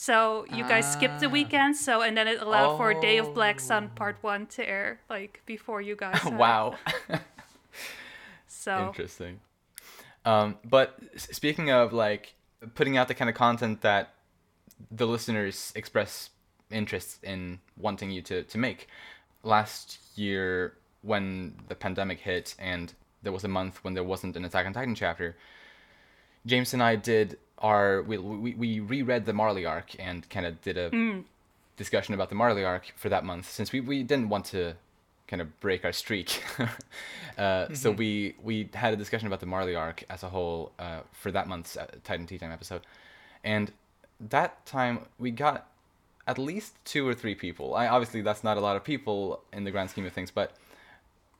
So you guys skipped the Ah. weekend so and then it allowed for Day of Black Sun part 1 to air like before you guys [laughs] wow. [laughs] So Interesting. Um, but speaking of like putting out the kind of content that the listeners express interest in wanting you to, to make, last year when the pandemic hit and there was a month when there wasn't an Attack on Titan chapter, James and I did our we we, we reread the Marley arc and kind of did a discussion about the Marley arc for that month since we, we didn't want to kind of break our streak. [laughs] uh, So we we had a discussion about the Marley arc as a whole uh, for that month's uh, Titan Tea Time episode, and that time we got at least two or three people. I obviously that's not a lot of people in the grand scheme of things, but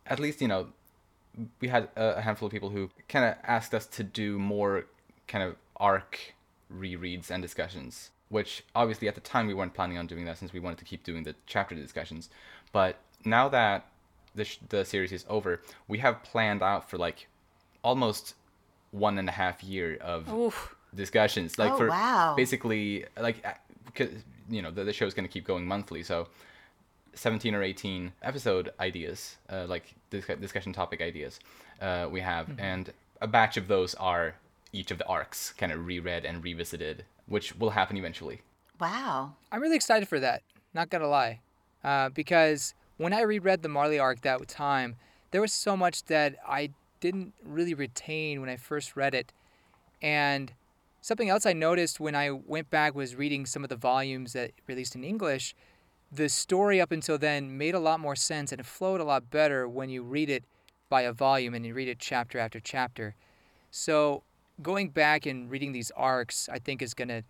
at least you know we had a handful of people who kind of asked us to do more kind of arc rereads and discussions which obviously at the time we weren't planning on doing that since we wanted to keep doing the chapter discussions but now that the, sh- the series is over we have planned out for like almost one and a half year of oof. discussions like Oh, for wow. basically like uh, 'cause, you know the, the is going to keep going monthly so 17 or 18 episode ideas uh, like dis- discussion topic ideas uh, we have and a batch of those are each of the arcs kind of reread and revisited, which will happen eventually. Wow. I'm really excited for that. Not gonna lie, uh, because when I reread the Marley arc that time, there was so much that I didn't really retain when I first read it, and something else I noticed when I went back was reading some of the volumes that released in English. The story up until then made a lot more sense and it flowed a lot better when you read it by a volume and you read it chapter after chapter. So going back and reading these arcs, I think is gonna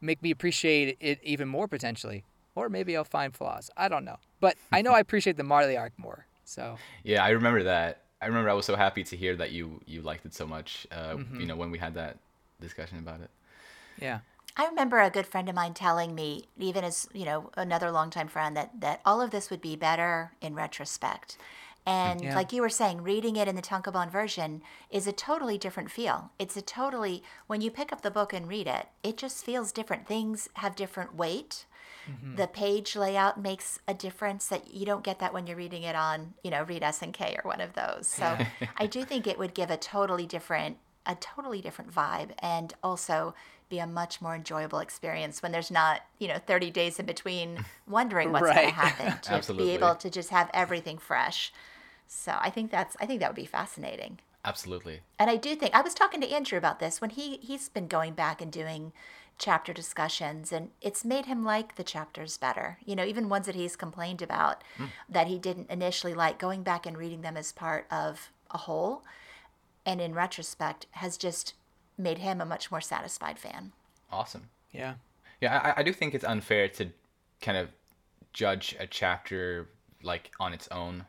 make me appreciate it even more potentially. Or maybe I'll find flaws. I don't know. But [laughs] I know I appreciate the Marley arc more. So Yeah, I remember that. I remember I was so happy to hear that you you liked it so much. Uh, Mm-hmm. You know, when we had that discussion about it. yeah. I remember a good friend of mine telling me, even as you know, another longtime friend, that that all of this would be better in retrospect. And Yeah. like you were saying, reading it in the Tankobon version is a totally different feel. It's a totally when you pick up the book and read it, it just feels different. Things have different weight. Mm-hmm. The page layout makes a difference that you don't get that when you're reading it on, you know, Read SNK or one of those. So [laughs] I do think it would give a totally different a totally different vibe and also be a much more enjoyable experience when there's not, you know, 30 days in between wondering what's going [laughs] to happen to Absolutely. be able to just have everything fresh. So I think that's I think that would be fascinating. Absolutely. And I do think I was talking to Andrew about this when he he's been going back and doing chapter discussions and it's made him like the chapters better. You know, even ones that he's complained about hmm. that he didn't initially like going back and reading them as part of a whole and in retrospect has just made him a much more satisfied fan. Awesome. Yeah. Yeah, I, I do think it's unfair to kind of judge a chapter like on its own,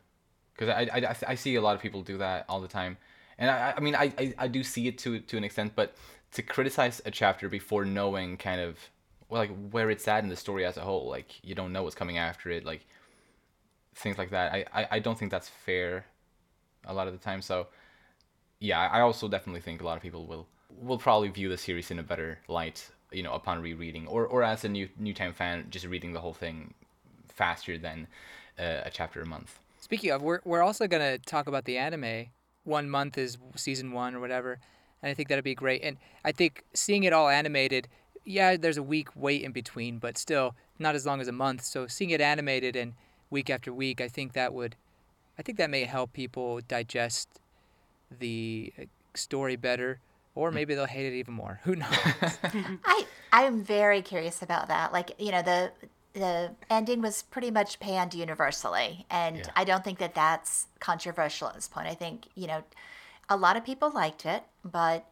because I, I, I see a lot of people do that all the time, and I, I mean I, I, I do see it to to an extent, but to criticize a chapter before knowing kind of well, like where it's at in the story as a whole, like you don't know what's coming after it, like things like that. I, I, I don't think that's fair a lot of the time. So yeah, I also definitely think a lot of people will will probably view the series in a better light, you know, upon rereading, or or as a new new time fan, just reading the whole thing faster than uh, a chapter a month. Speaking of, we're we're also gonna talk about the anime. One month is season one or whatever, and I think that'd be great. And I think seeing it all animated, yeah, there's a week wait in between, but still not as long as a month. So seeing it animated and week after week, I think that would, I think that may help people digest the uh, story better, or maybe they'll hate it even more. Who knows? [laughs] I I'm very curious about that. Like, you know, the the ending was pretty much panned universally, and Yeah. I don't think that that's controversial at this point. I think you know, a lot of people liked it, but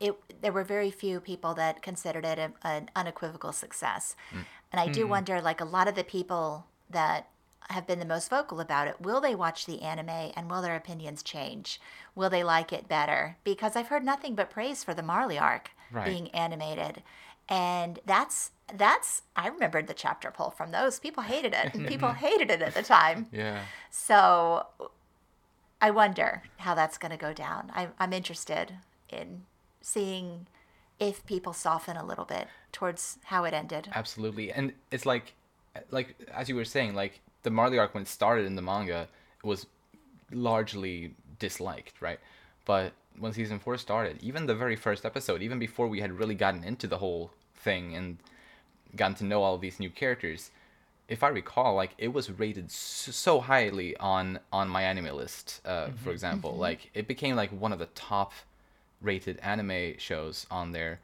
it there were very few people that considered it a, an unequivocal success. Mm. And I do mm-hmm. wonder, like a lot of the people that have been the most vocal about it, will they watch the anime and will their opinions change? Will they like it better? Because I've heard nothing but praise for the Marley arc Right. being animated. And that's that's I remembered the chapter poll from those. People hated it. [laughs] People hated it at the time. Yeah. So I wonder how that's going to go down. I, I'm interested in seeing if people soften a little bit towards how it ended. Absolutely, and it's like, like as you were saying, like the Marley arc when it started in the manga was largely disliked, right? But when season four started, even the very first episode, even before we had really gotten into the whole thing and gotten to know all these new characters, if I recall, like it was rated so highly on on MyAnimeList, uh, for example, like it became like one of the top rated anime shows on there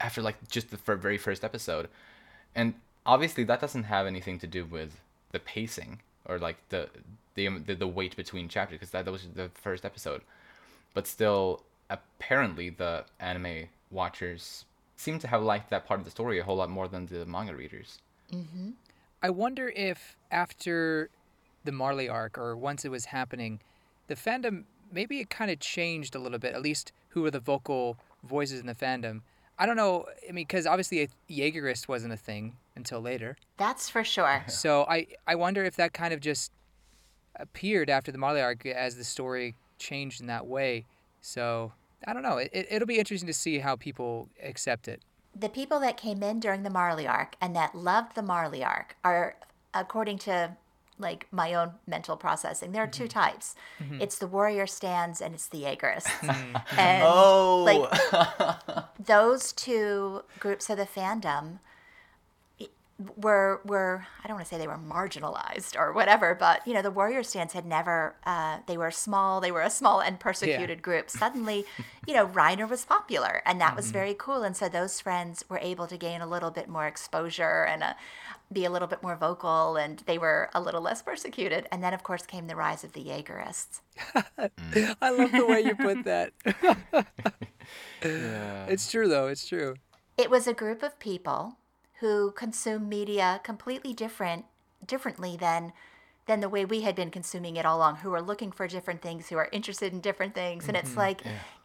after like just the very first episode. And obviously that doesn't have anything to do with the pacing or like the the um, the, the weight between chapters because that, that was the first episode. But still apparently the anime watchers seem to have liked that part of the story a whole lot more than the manga readers mm-hmm. I wonder if after the Marley arc, or once it was happening, the fandom maybe it kind of changed a little bit. At least who were the vocal voices in the fandom. I don't know. I mean, because obviously uh, Jaegerist wasn't a thing until later. That's for sure. [laughs] So I I wonder if that kind of just appeared after the Marley arc as the story changed in that way. So I don't know. It, it, it'll be interesting to see how people accept it. The people that came in during the Marley arc and that loved the Marley arc are, according to like my own mental processing. There are two mm-hmm. types. Mm-hmm. It's the warrior stands and it's the Jaegerists. [laughs] Mm. and Oh, like [laughs] those two groups of the fandom were were I don't want to say they were marginalized or whatever, but you know the warrior stands had never. Uh, they were small. They were a small and persecuted group. [laughs] Suddenly, you know, Reiner was popular, and that was mm-hmm. very cool. And so those friends were able to gain a little bit more exposure and a, be a little bit more vocal, and they were a little less persecuted. And then, of course, came the rise of the Jaegerists. Mm. [laughs] I love the way you put [laughs] that. yeah. It's true though. It's true. It was a group of people who consume media completely different differently than than the way we had been consuming it all along who are looking for different things who are interested in different things and it's mm-hmm. like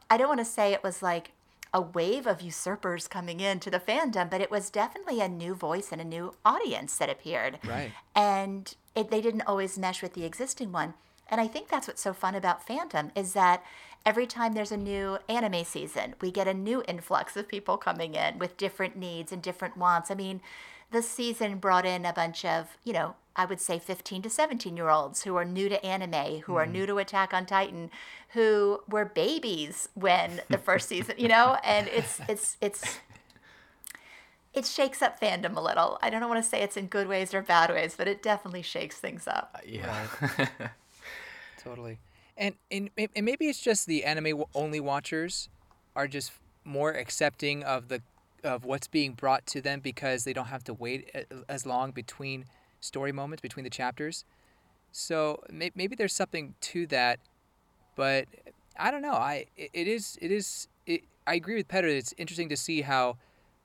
i don't want to say it was like a wave of usurpers coming into the fandom but it was definitely a new voice and a new audience that appeared Right. and it, they didn't always mesh with the existing one. And I think that's what's so fun about Phantom is that every time there's a new anime season, we get a new influx of people coming in with different needs and different wants. I mean, this season brought in a bunch of, you know, I would say 15 to 17 year olds who are new to anime, who are mm-hmm. new to Attack on Titan, who were babies when the [laughs] first season, you know, and it's it's it's it shakes up fandom a little. I don't want to say it's in good ways or bad ways, but it definitely shakes things up. Uh, yeah. [laughs] Totally. And and, and maybe it's just the anime only watchers are just more accepting of the of what's being brought to them because they don't have to wait as long between story moments between the chapters. So maybe there's something to that, but I don't know. I it is it is it, I agree with Petter. It's interesting to see how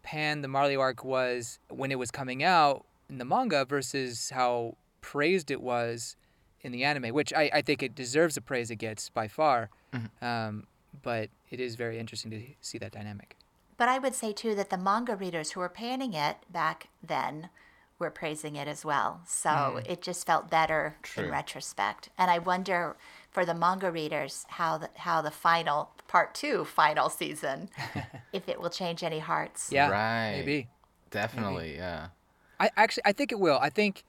Pan the Marley arc was when it was coming out in the manga versus how praised it was in the anime, which I, I think it deserves the praise it gets by far. Um, but it is very interesting to see that dynamic. But I would say too that the manga readers who were panning it back then were praising it as well. So it just felt better True. in retrospect. And I wonder for the manga readers how the how the final part two final season [laughs] if it will change any hearts. Yeah, Right. maybe. Definitely, yeah. I actually I think it will. I think s-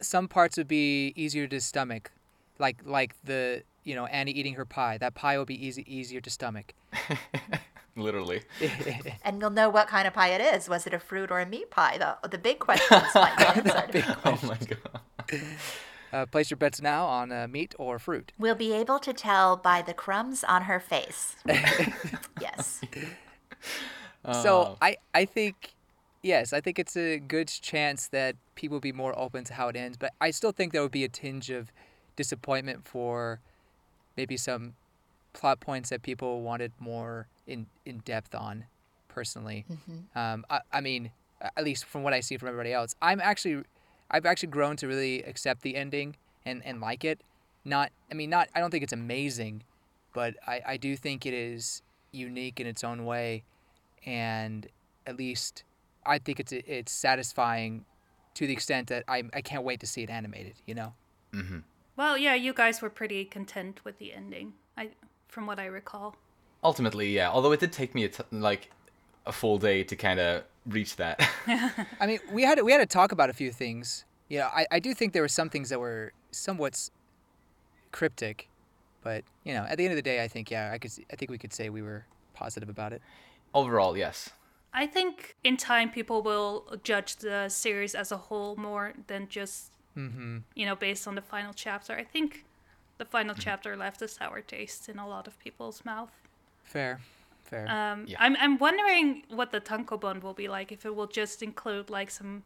some parts would be easier to stomach, like like the you know Annie eating her pie. That pie will be easy easier to stomach. [laughs] Literally. [laughs] And you'll know what kind of pie it is. Was it a fruit or a meat pie? The the big questions might [laughs] be answered. Oh my god. Uh, place your bets now on uh, meat or fruit. We'll be able to tell by the crumbs on her face. yes. So I I think yes, I think it's a good chance that people will be more open to how it ends, but I still think there would be a tinge of disappointment for maybe some plot points that people wanted more in in depth on personally. Um, I, I mean, at least from what I see from everybody else, I'm actually I've actually grown to really accept the ending and, and like it. Not I mean not I don't think it's amazing, but I, I do think it is unique in its own way and at least I think it's it's satisfying to the extent that I I can't wait to see it animated. You know. Mm-hmm. Well, yeah, you guys were pretty content with the ending. I, from what I recall. Ultimately, yeah. Although it did take me a t- like a full day to kind of reach that. [laughs] I mean, we had we had to talk about a few things. Yeah, I, I do think there were some things that were somewhat cryptic, but you know, at the end of the day, I think yeah, I could s- I think we could say we were positive about it. Overall, yes. I think in time people will judge the series as a whole more than just you know based on the final chapter. I think the final chapter left a sour taste in a lot of people's mouth. Fair, fair. Um, Yeah. I'm I'm wondering what the tankobon will be like. If it will just include like some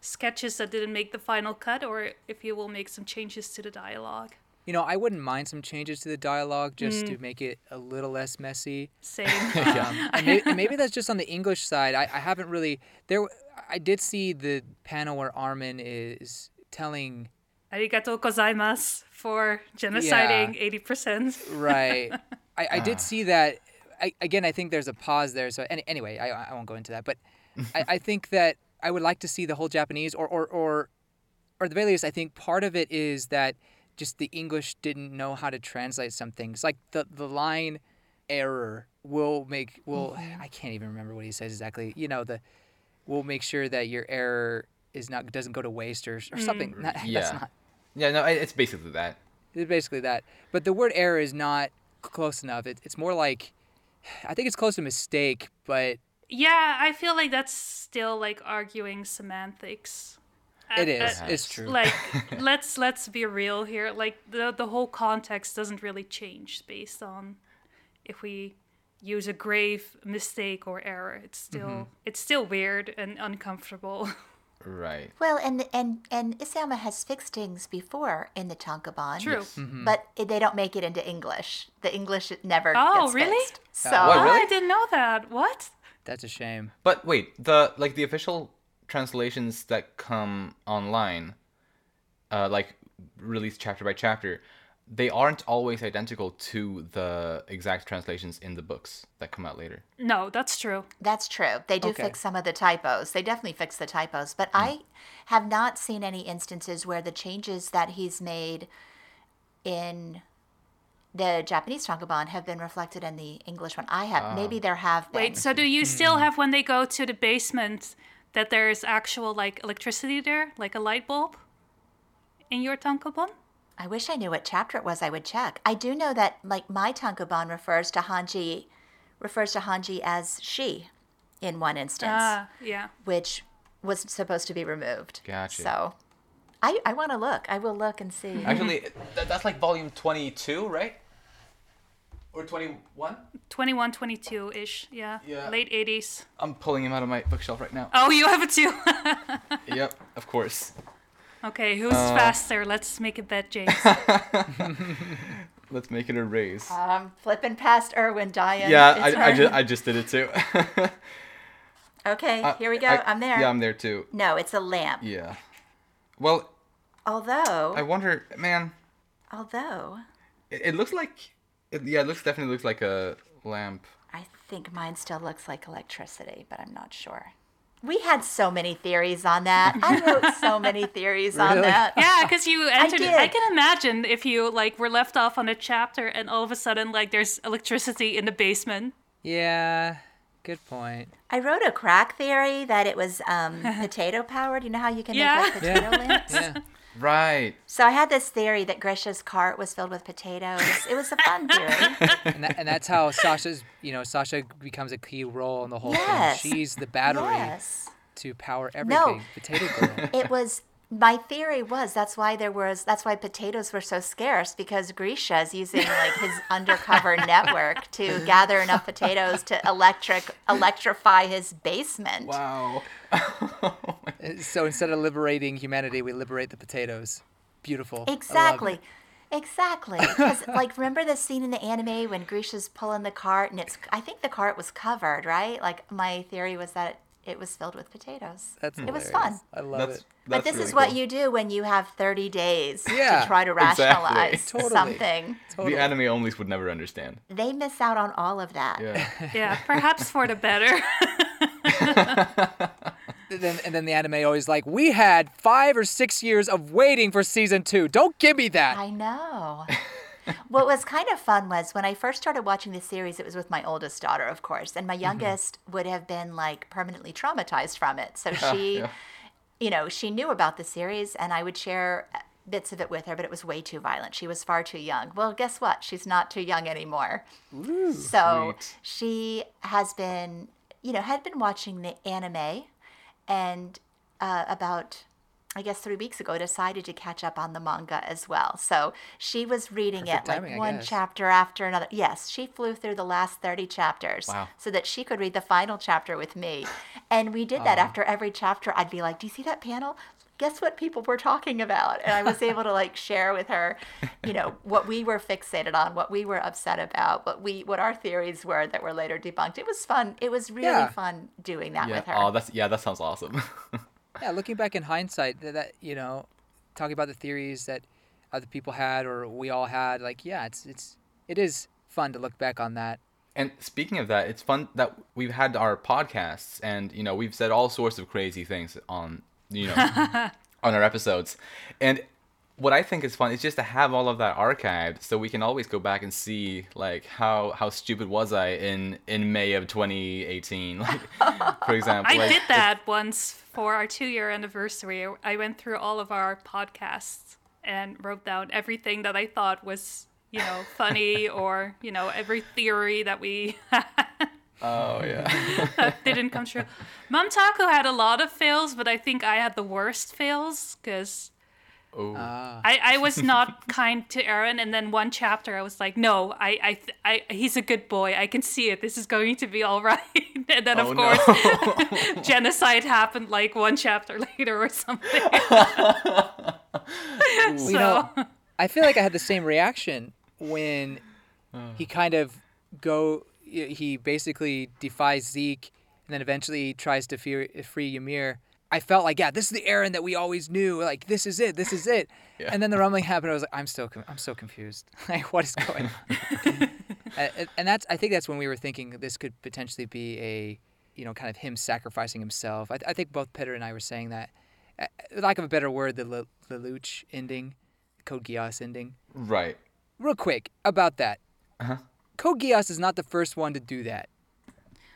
sketches that didn't make the final cut, or if you will make some changes to the dialogue. You know, I wouldn't mind some changes to the dialogue just to make it a little less messy. Same. [laughs] [laughs] Um, and, maybe, and maybe that's just on the English side. I, I haven't really there. I did see the panel where Armin is telling Arigato gozaimasu for genociding eighty percent. right. [laughs] I, I Ah. did see that. I, again, I think there's a pause there. So any, anyway, I, I won't go into that. But I, I think that I would like to see the whole Japanese, or or or, or the very least, I think part of it is that just the English didn't know how to translate some things. Like the the line error will make will mm-hmm. I can't even remember what he says exactly. You know the will make sure that your error is not doesn't go to waste or, or something. Mm. [laughs] Not, Yeah. That's not Yeah, no, it's basically that. It's basically that. But the word error is not close enough. It, it's more like, [sighs] I think it's close to mistake, but Yeah, I feel like that's still like arguing semantics. It Uh, uh, It's true. like [laughs] let's let's be real here. Like the the whole context doesn't really change based on if we use a grave mistake or error. It's still Mm-hmm. it's still weird and uncomfortable. [laughs] Right. Well, and and and Isayama has fixed things before in the Tankobon. True. Mm-hmm. But they don't make it into English. The English never Oh, gets really? fixed. So What, Oh, really? I didn't know that. What? That's a shame. But wait, the like the official translations that come online, uh, like released chapter by chapter, they aren't always identical to the exact translations in the books that come out later. No, that's true. that's true. They do Okay. fix some of the typos. They definitely fix the typos. But hmm. I have not seen any instances where the changes that he's made in the Japanese Tankobon have been reflected in the English one. I have. Ah. Maybe there have been. Wait, so do you hmm. still have when they go to the basement that there's actual like electricity there, like a light bulb in your tankobon? I wish I knew what chapter it was. I would check. I do know that like my tankobon refers to Hanji, refers to Hanji as she, in one instance, Ah, yeah. which was supposed to be removed. Gotcha. So, I I want to look. I will look and see. Actually, that's like volume twenty-two, right? Or twenty-one? 21, 22 ish. Yeah. Yeah. Late 80s. I'm pulling him out of my bookshelf right now. Oh, you have it too. [laughs] [laughs] yep, of course. okay, who's Uh, faster? Let's make a bet, James. [laughs] Let's make it a race. Um, flipping past Erwin Diane. yeah, I, I, just, I just did it too. Okay, here we go. I- I, am there. Yeah, I'm there too. No, it's a lamp. Yeah. Well, Although, I wonder, man. although It, it looks like, it, yeah, it looks definitely looks like a lamp. I think mine still looks like electricity, but I'm not sure. We had so many theories on that. I wrote so [laughs] many theories on that. yeah, because you entered. I, did. can imagine if you like were left off on a chapter and all of a sudden like there's electricity in the basement. Yeah, good point. I wrote a crack theory that it was um, [laughs] potato powered. You know how you can Yeah. make like potato lamps? Yeah. Right. So I had this theory that Grisha's cart was filled with potatoes. It was a fun [laughs] theory. and, that, and that's how Sasha's, you know, Sasha becomes a key role in the whole Yes. thing. She's the battery yes. to power everything. No. Potato girl. It was my theory was that's why there was that's why potatoes were so scarce because Grisha is using like his [laughs] undercover network to [laughs] gather enough potatoes to electric electrify his basement. Wow. [laughs] Uh, so instead of liberating humanity, we liberate the potatoes. Beautiful. I love it. Exactly. Exactly. Because, like, remember the scene in the anime when Grisha's pulling the cart and it's, I think the cart was covered, right? Like, my theory was that it was filled with potatoes. That's it was fun. I love That's, it. But this really is what cool. you do when you have 30 days Yeah, to try to exactly. rationalize [laughs] Totally. something. Totally. The anime onlys would never understand. They miss out on all of that. Yeah. [laughs] Yeah, perhaps for the better. [laughs] And then, and then the anime always like, we had five or six years of waiting for season two. Don't give me that. I know. [laughs] what was kind of fun was when I first started watching the series, it was with my oldest daughter, of course, and my youngest would have been like permanently traumatized from it. So [laughs] she, yeah. you know, she knew about the series, and I would share bits of it with her, but it was way too violent. She was far too young. Well, guess what? She's not too young anymore. so sweet. she has been, you know, had been watching the anime, and uh, about I guess three weeks ago, decided to catch up on the manga as well. So she was reading Perfect it like timing, I one chapter after another. Yes, she flew through the last 30 chapters Wow. so that she could read the final chapter with me. And we did that after every chapter. I'd be like, Do you see that panel? Guess what people were talking about? And I was able to like share with her, you know, [laughs] what we were fixated on, what we were upset about, what we what our theories were that were later debunked. It was fun. It was really Yeah. fun doing that Yeah. with her. Oh, that's yeah. That sounds awesome. [laughs] Yeah, looking back in hindsight, that, that you know, talking about the theories that other people had or we all had, like, yeah, it's it's it is fun to look back on that. And speaking of that, it's fun that we've had our podcasts, and you know we've said all sorts of crazy things on you know [laughs] on our episodes. And what I think is fun is just to have all of that archived, so we can always go back and see like how how stupid was I in in May of 2018, [laughs] like for [laughs] example. I like, did that once for our two year anniversary. I went through all of our podcasts and wrote down everything that I thought was, you know, funny [laughs] or, you know, every theory that we Oh yeah. didn't come true. Momtaku had a lot of fails, but I think I had the worst fails because oh. I, I was not [laughs] kind to Eren. And then one chapter, I was like, no, I, I, I, he's a good boy. I can see it. This is going to be all right. [laughs] and then, of Oh, course, no. [laughs] genocide happened like one chapter later or something. so, You know, I feel like I had the same reaction when Uh. he kind of go. He basically defies Zeke, and then eventually tries to free, free Ymir. I felt like, yeah, this is the Eren that we always knew. Like, this is it. This is it. [laughs] Yeah. And then the rumbling happened. I was like, I'm still, com- I'm so confused. [laughs] like, what is going on? [laughs] and, and that's, I think that's when we were thinking this could potentially be a, you know, kind of him sacrificing himself. I, I think both Petter and I were saying that. Uh, lack of a better word, the Le- Lelouch ending, Code Geass ending. right. Real quick about that. Uh-huh. Code Geass is not the first one to do that.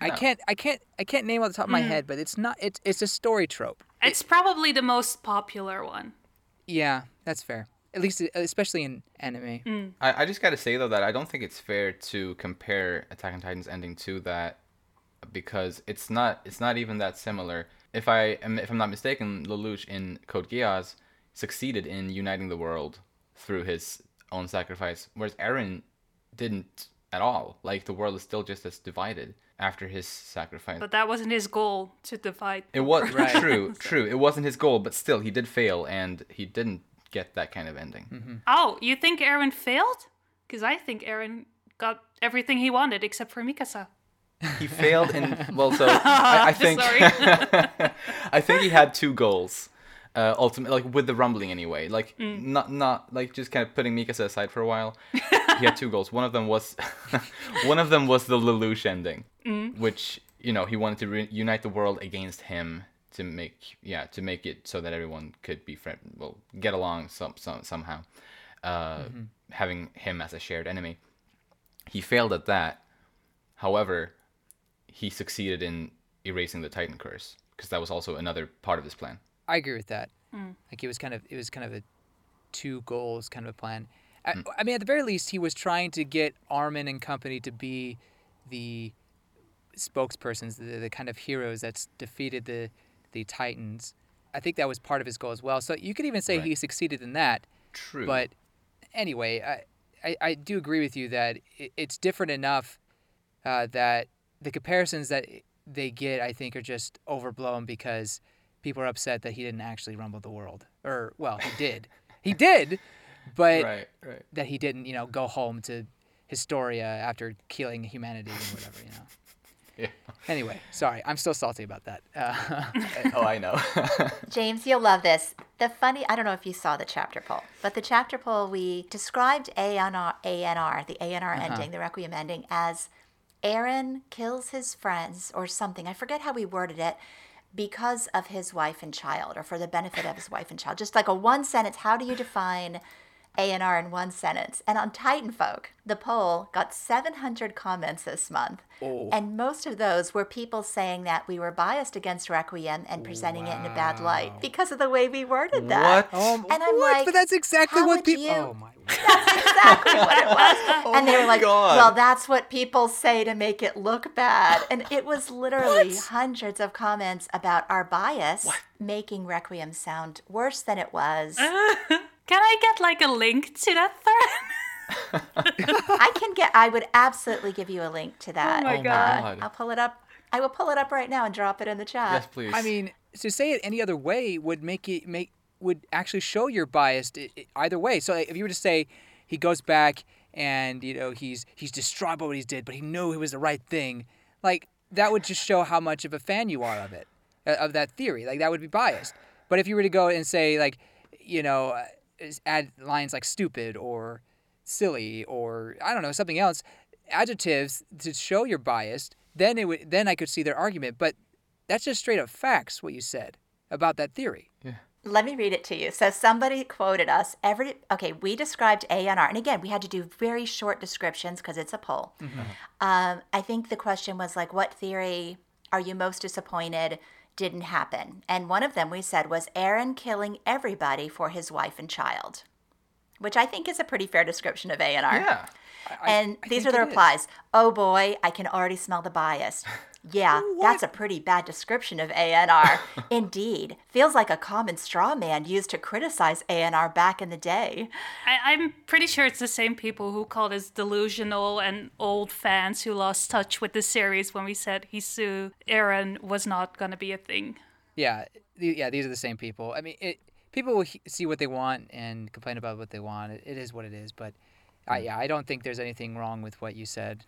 I can't, I can't, I can't name off the top of my head, but it's not. It's it's a story trope. it's probably the most popular one. Yeah, that's fair. At least, especially in anime. Mm. I, I just gotta say though that I don't think it's fair to compare Attack on Titan's ending to that because it's not it's not even that similar. If I am if I'm not mistaken, Lelouch in Code Geass succeeded in uniting the world through his own sacrifice, whereas Eren didn't at all. Like the world is still just as divided after his sacrifice. But that wasn't his goal to divide. it was Right. true, [laughs] true. It wasn't his goal, but still he did fail and he didn't get that kind of ending. Mm-hmm. Oh, you think Eren failed? Because I think Eren got everything he wanted except for Mikasa. He failed and well, so [laughs] I, I think [laughs] I think he had two goals. Uh, ultimately, like with the rumbling anyway, like Mm. not not like just kind of putting Mikasa aside for a while. he had [laughs] two goals. One of them was [laughs] one of them was the Lelouch ending, Mm. which you know he wanted to re- unite the world against him to make yeah to make it so that everyone could be friend well get along some, some somehow, uh, having him as a shared enemy. He failed at that. However, he succeeded in erasing the Titan curse because that was also another part of his plan. I agree with that. Like it was kind of it was kind of a two goals kind of a plan. I, I mean, at the very least, he was trying to get Armin and company to be the spokespersons, the, the kind of heroes that's defeated the the Titans. I think that was part of his goal as well. So you could even say Right. he succeeded in that. True. But anyway, I, I, I do agree with you that it, it's different enough uh, that the comparisons that they get, I think, are just overblown because people are upset that he didn't actually rumble the world. Or, well, he did. he did, but right, right. that he didn't, you know, go home to Historia after killing humanity and whatever, you know. [laughs] Yeah. Anyway, sorry, I'm still salty about that. Uh, [laughs] oh, I know. [laughs] James, you'll love this. The funny, I don't know if you saw the chapter poll, but the chapter poll, we described ANR, ANR the ANR ending, the Requiem ending, as Eren kills his friends or something. I forget how we worded it because of his wife and child or for the benefit of his wife and child. Just like a one sentence, how do you define ANR in one sentence? And on Titan Folk, the poll got 700 comments this month. Oh. And most of those were people saying that we were biased against Requiem and presenting it in a bad light because of the way we worded that. What? um, And I'm what? like, but that's exactly how what would people. you- Oh my. [laughs] That's exactly what it was. [laughs] and they were like, God. well, that's what people say to make it look bad. And it was literally hundreds of comments about our bias making Requiem sound worse than it was. [laughs] Can I get like a link to that thread? [laughs] I can get, I would absolutely give you a link to that. Oh my God. God. I'll pull it up. I will pull it up right now and drop it in the chat. yes, please. I mean, to say it any other way would make it make would actually show you're biased i- i- either way. So if you were to say he goes back and you know he's he's distraught by what he did, but he knew it was the right thing, like that would just show how much of a fan you are of it, uh, of that theory. Like that would be biased. But if you were to go and say like, you know, uh, is- add lines like stupid or silly or I don't know something else, adjectives to show you're biased, then it would then I could see their argument. But that's just straight up facts what you said about that theory. Yeah. Let me read it to you. So somebody quoted us. Every okay, we described ANR, and again, we had to do very short descriptions because it's a poll. Um, I think the question was like, "What theory are you most disappointed didn't happen?" And one of them we said was Eren killing everybody for his wife and child. which I think is a pretty fair description of A&R. Yeah. I- And I these are the it is. replies. Oh boy, I can already smell the bias. Yeah, [laughs] that's a pretty bad description of ANR. [laughs] Indeed. Feels like a common straw man used to criticize ANR back in the day. I, I'm pretty sure it's the same people who called us delusional and old fans who lost touch with the series when we said Hisu Eren was not going to be a thing. Yeah, the- yeah, these are the same people. I mean, it, people will he- see what they want and complain about what they want. It, it is what it is. But I, hmm. yeah, I don't think there's anything wrong with what you said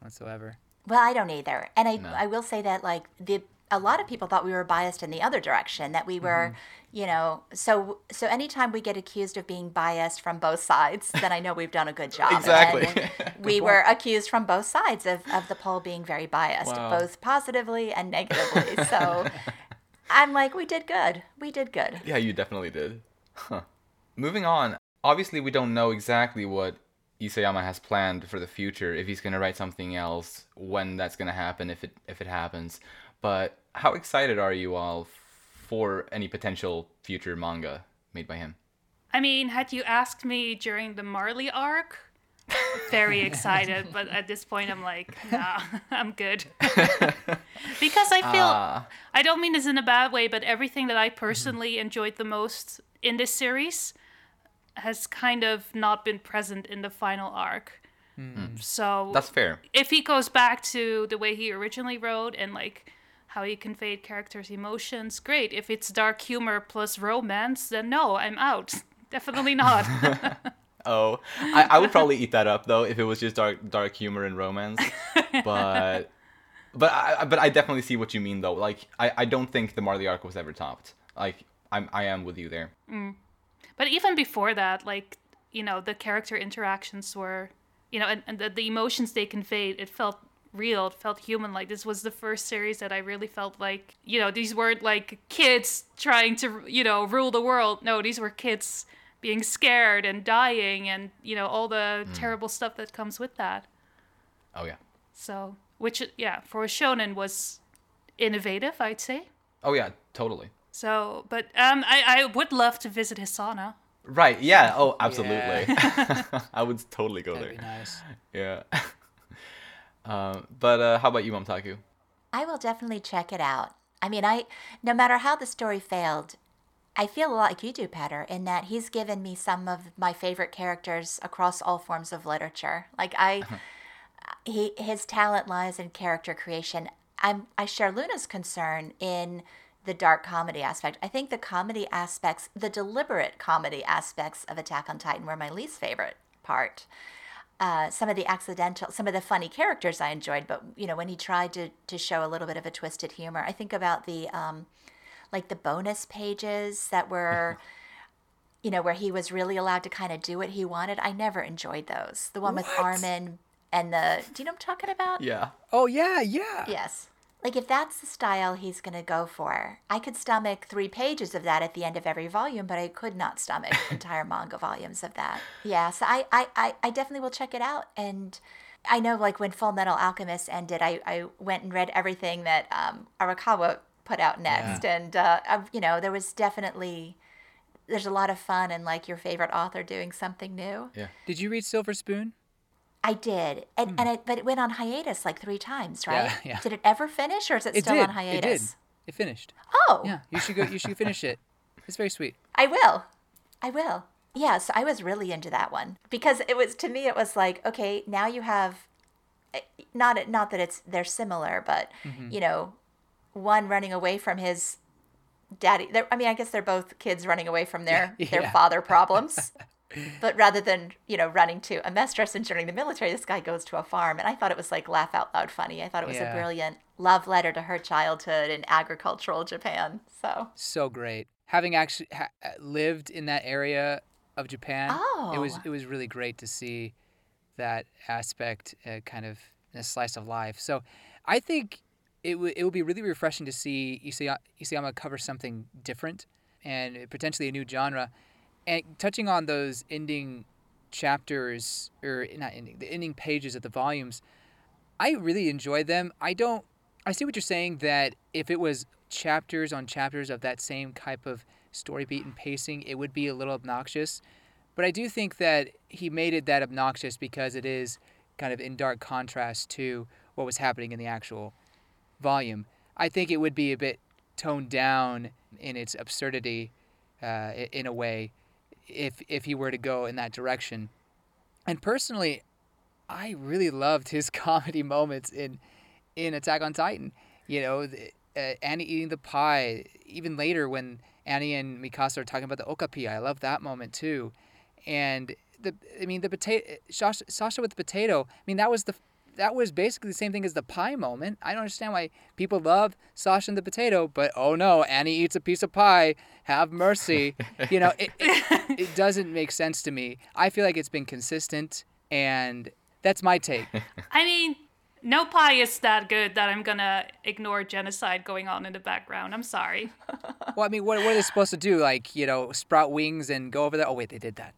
whatsoever. Well, I don't either. And I, No. I will say that like the a lot of people thought we were biased in the other direction that we were, mm-hmm. you know, so so anytime we get accused of being biased from both sides, then I know we've done a good [laughs] job. Exactly. And [laughs] we were accused from both sides of, of the poll being very biased, Wow. both positively and negatively. So [laughs] I'm like, we did good. We did good. Yeah, you definitely did. Huh. Moving on. Obviously, we don't know exactly what Isayama has planned for the future. If he's gonna write something else, when that's gonna happen, if it if it happens. But how excited are you all for any potential future manga made by him? I mean, had you asked me during the Marley arc, very [laughs] excited, but at this point I'm like, nah, [laughs] I'm good. [laughs] because I feel Ah. I don't mean this in a bad way, but everything that I personally enjoyed the most in this series has kind of not been present in the final arc. Hmm. So That's fair. if he goes back to the way he originally wrote and like how he conveyed characters' emotions, great. If it's dark humor plus romance, then no, I'm out. [laughs] Definitely not. [laughs] Oh, I, I would probably eat that up though if it was just dark dark humor and romance. But [laughs] but I but I definitely see what you mean though. Like I, I don't think the Marley arc was ever topped. Like I'm I am with you there. Mm. But even before that, like, you know, the character interactions were, you know, and, and the, the emotions they conveyed, it felt real, it felt human. Like, this was the first series that I really felt like, you know, these weren't like kids trying to, you know, rule the world. No, these were kids being scared and dying and, you know, all the hmm. terrible stuff that comes with that. Oh yeah. So, which, yeah, for a shonen was innovative, I'd say. Oh yeah, totally. So, but um, I, I would love to visit Hisana. Right. Yeah. Oh, absolutely. [laughs] [laughs] I would totally go That'd be there. nice. [laughs] Yeah. um, but uh, how about you, Momtaku? I will definitely check it out. I mean, I no matter how the story failed, I feel a lot like you do, Petter, in that he's given me some of my favorite characters across all forms of literature. Like I, he his talent lies in character creation. I'm I share Luna's concern in the dark comedy aspect. I think the comedy aspects, the deliberate comedy aspects of Attack on Titan, were my least favorite part uh, some of the accidental, some of the funny characters I enjoyed, but you know when he tried to to show a little bit of a twisted humor, I think about the um, like the bonus pages that were, you know, where he was really allowed to kind of do what he wanted. I never enjoyed those. The one with Armin and the, do you know what I'm talking about? Yeah. Oh yeah, yeah. Yes. Like if that's the style he's going to go for, I could stomach three pages of that at the end of every volume, but I could not stomach [laughs] entire manga volumes of that. Yeah, so I, I, I, I definitely will check it out. And I know like when Full Metal Alchemist ended, I, I went and read everything that um, Arakawa put out next. And, uh, you know, there was definitely, there's a lot of fun in like your favorite author doing something new. Yeah. Did you read Silver Spoon? I did, and and it, but it went on hiatus like three times, right? Hmm. yeah. Did it ever finish, or is it, It still did. on hiatus? It did. It finished. Oh, Yeah, you should go. You should finish it. It's very sweet. I will. I will. Yeah, so I was really into that one because it was to me it was like, okay, now you have eh, not not that it's they're similar, but Mm-hmm. you know, one running away from his daddy. I mean, I guess they're both kids running away from their [laughs] their father problems. [laughs] but rather than, you know, running to a mess dress and joining the military, this guy goes to a farm and I thought it was like laugh out loud funny. I thought it was Yeah. a brilliant love letter to her childhood in agricultural Japan. So, So great. Having actually ha- uh, lived in that area of Japan, oh. it was Oh. it was really great to see that aspect uh, kind of in a slice of life. So I think it would it would be really refreshing to see Isaya- Isayama cover something different and potentially a new genre. And touching on those ending chapters or not ending the ending pages of the volumes, I really enjoy them. I don't. I see what you're saying that if it was chapters on chapters of that same type of story beat and pacing, it would be a little obnoxious. But I do think that he made it that obnoxious because it is kind of in dark contrast to what was happening in the actual volume. I think it would be a bit toned down in its absurdity uh, in a way if if he were to go in that direction. And personally, I really loved his [laughs] comedy moments in in Attack on Titan. You know, the, uh, Annie eating the pie. Even later when Annie and Mikasa are talking about the okapi, I love that moment too. And the I mean the potato Sasha, Sasha with the potato. I mean that was the that was basically the same thing as the pie moment. I don't understand why people love Sasha and the potato, but oh no, Annie eats a piece of pie. Have mercy. you know, it, it, [laughs] it doesn't make sense to me. I feel like it's been consistent, and that's my take. I mean, no pie is that good that I'm gonna ignore genocide going on in the background. I'm sorry. well, I mean, what, what are they supposed to do? Like, you know, sprout wings and go over there? Oh, wait, they did that.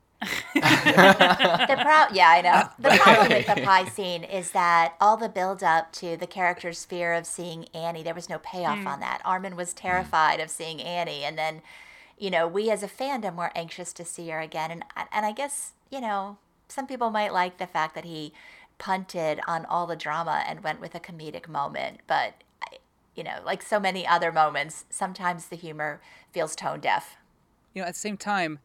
[laughs] The pro- yeah, I know. The [laughs] problem with the pie scene is that all the build up to the character's fear of seeing Annie, there was no payoff hmm. on that. Armin was hmm. terrified of seeing Annie, and then, you know, we as a fandom were anxious to see her again. And and I guess you know some people might like the fact that he punted on all the drama and went with a comedic moment, but. You know, like so many other moments, sometimes the humor feels tone deaf. You know, at the same time,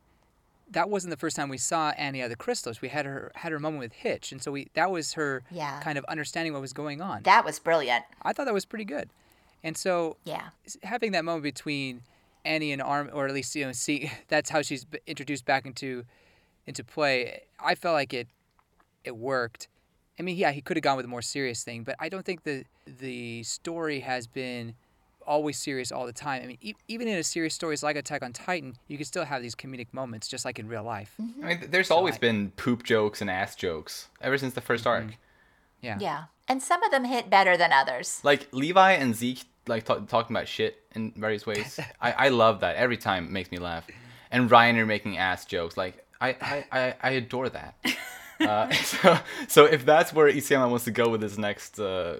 that wasn't the first time we saw Annie of the crystals. We had her had her moment with Hitch, and so we that was her Yeah. kind of understanding what was going on. That was brilliant. I thought that was pretty good. And so Yeah. having that moment between Annie and Arm, or at least you know, see [laughs] that's how she's introduced back into into play. I felt like it it worked. I mean, yeah, he could have gone with a more serious thing, but I don't think the the story has been always serious all the time. I mean, e- even in a serious stories like Attack on Titan, you can still have these comedic moments, just like in real life. I mean, th- there's always I- been poop jokes and ass jokes ever since the 1st arc. Yeah. Yeah. And some of them hit better than others. Like Levi and Zeke, like ta talking about shit in various ways. [laughs] I, I love that every time. It makes me laugh. And Reiner making ass jokes. Like I I, I, I adore that. [laughs] uh, [laughs] so so if that's where Isayama wants to go with his next uh,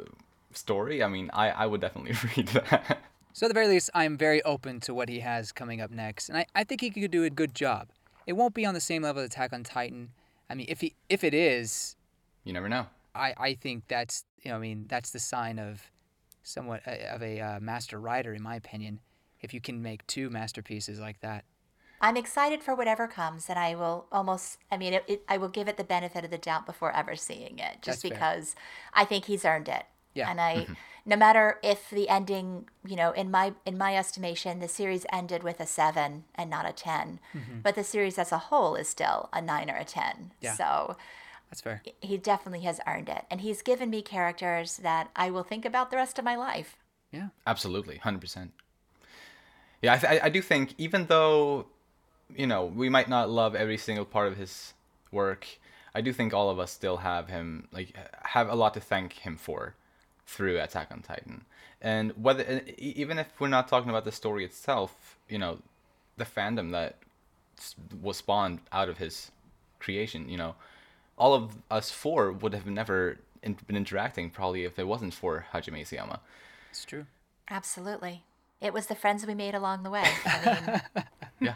story, I mean, I I would definitely [laughs] read that. So at the very least, I'm very open to what he has coming up next, and I, I think he could do a good job. It won't be on the same level as Attack on Titan. I mean, if he if it is, you never know. I, I think that's you know I mean that's the sign of somewhat a, of a uh, master writer in my opinion. If you can make two masterpieces like that, I'm excited for whatever comes, and I will almost, I mean, it, it, I will give it the benefit of the doubt before ever seeing it, just That's fair. because I think he's earned it. Yeah. And I, no matter if the ending, you know, in my in my estimation, the series ended with a seven and not a 10 but the series as a whole is still a nine or a ten. Mm-hmm. Yeah. So that's fair. he definitely has earned it, and he's given me characters that I will think about the rest of my life. Yeah, Absolutely, hundred percent. Yeah, I, th- I I do think even though, you know, we might not love every single part of his work, I do think all of us still have him like have a lot to thank him for through Attack on Titan, and whether and e- even if we're not talking about the story itself, you know, the fandom that was spawned out of his creation, you know, all of us four would have never in- been interacting probably if it wasn't for Hajime Isayama. it's true. Absolutely. It was the friends we made along the way. I mean, [laughs] Yeah.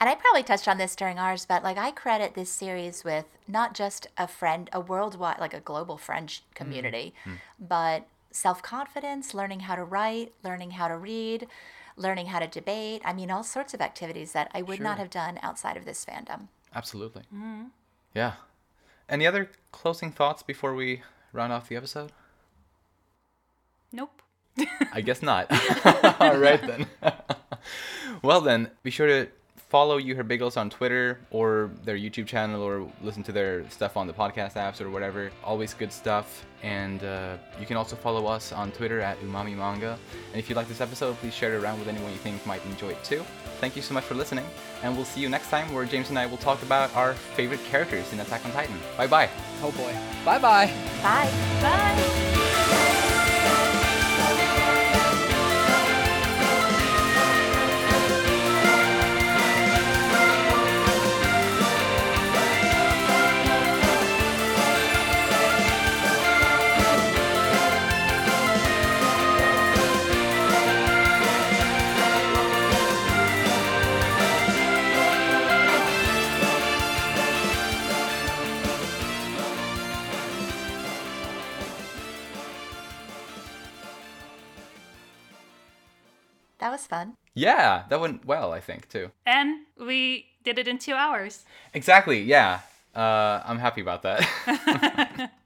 And I probably touched on this during ours, but like I credit this series with not just a friend, a worldwide, like a global French mm-hmm. community, mm. but self confidence, learning how to write, learning how to read, learning how to debate. I mean, all sorts of activities that I would not have done outside of this fandom. Absolutely. Mm-hmm. Yeah. Any other closing thoughts before we round off the episode? Nope. I guess not. [laughs] [laughs] All right then. [laughs] well then, be sure to follow You Her Bagels on Twitter or their YouTube channel or listen to their stuff on the podcast apps or whatever. Always good stuff. And uh, you can also follow us on Twitter at Umami Manga. And if you like this episode, please share it around with anyone you think might enjoy it too. Thank you so much for listening, and we'll see you next time where James and I will talk about our favorite characters in Attack on Titan. Bye bye. Oh boy. Bye bye. Bye. Bye. Was fun. Yeah, that went well, I think, too. And we did it in two hours. Exactly, yeah. Uh, I'm happy about that. [laughs] [laughs]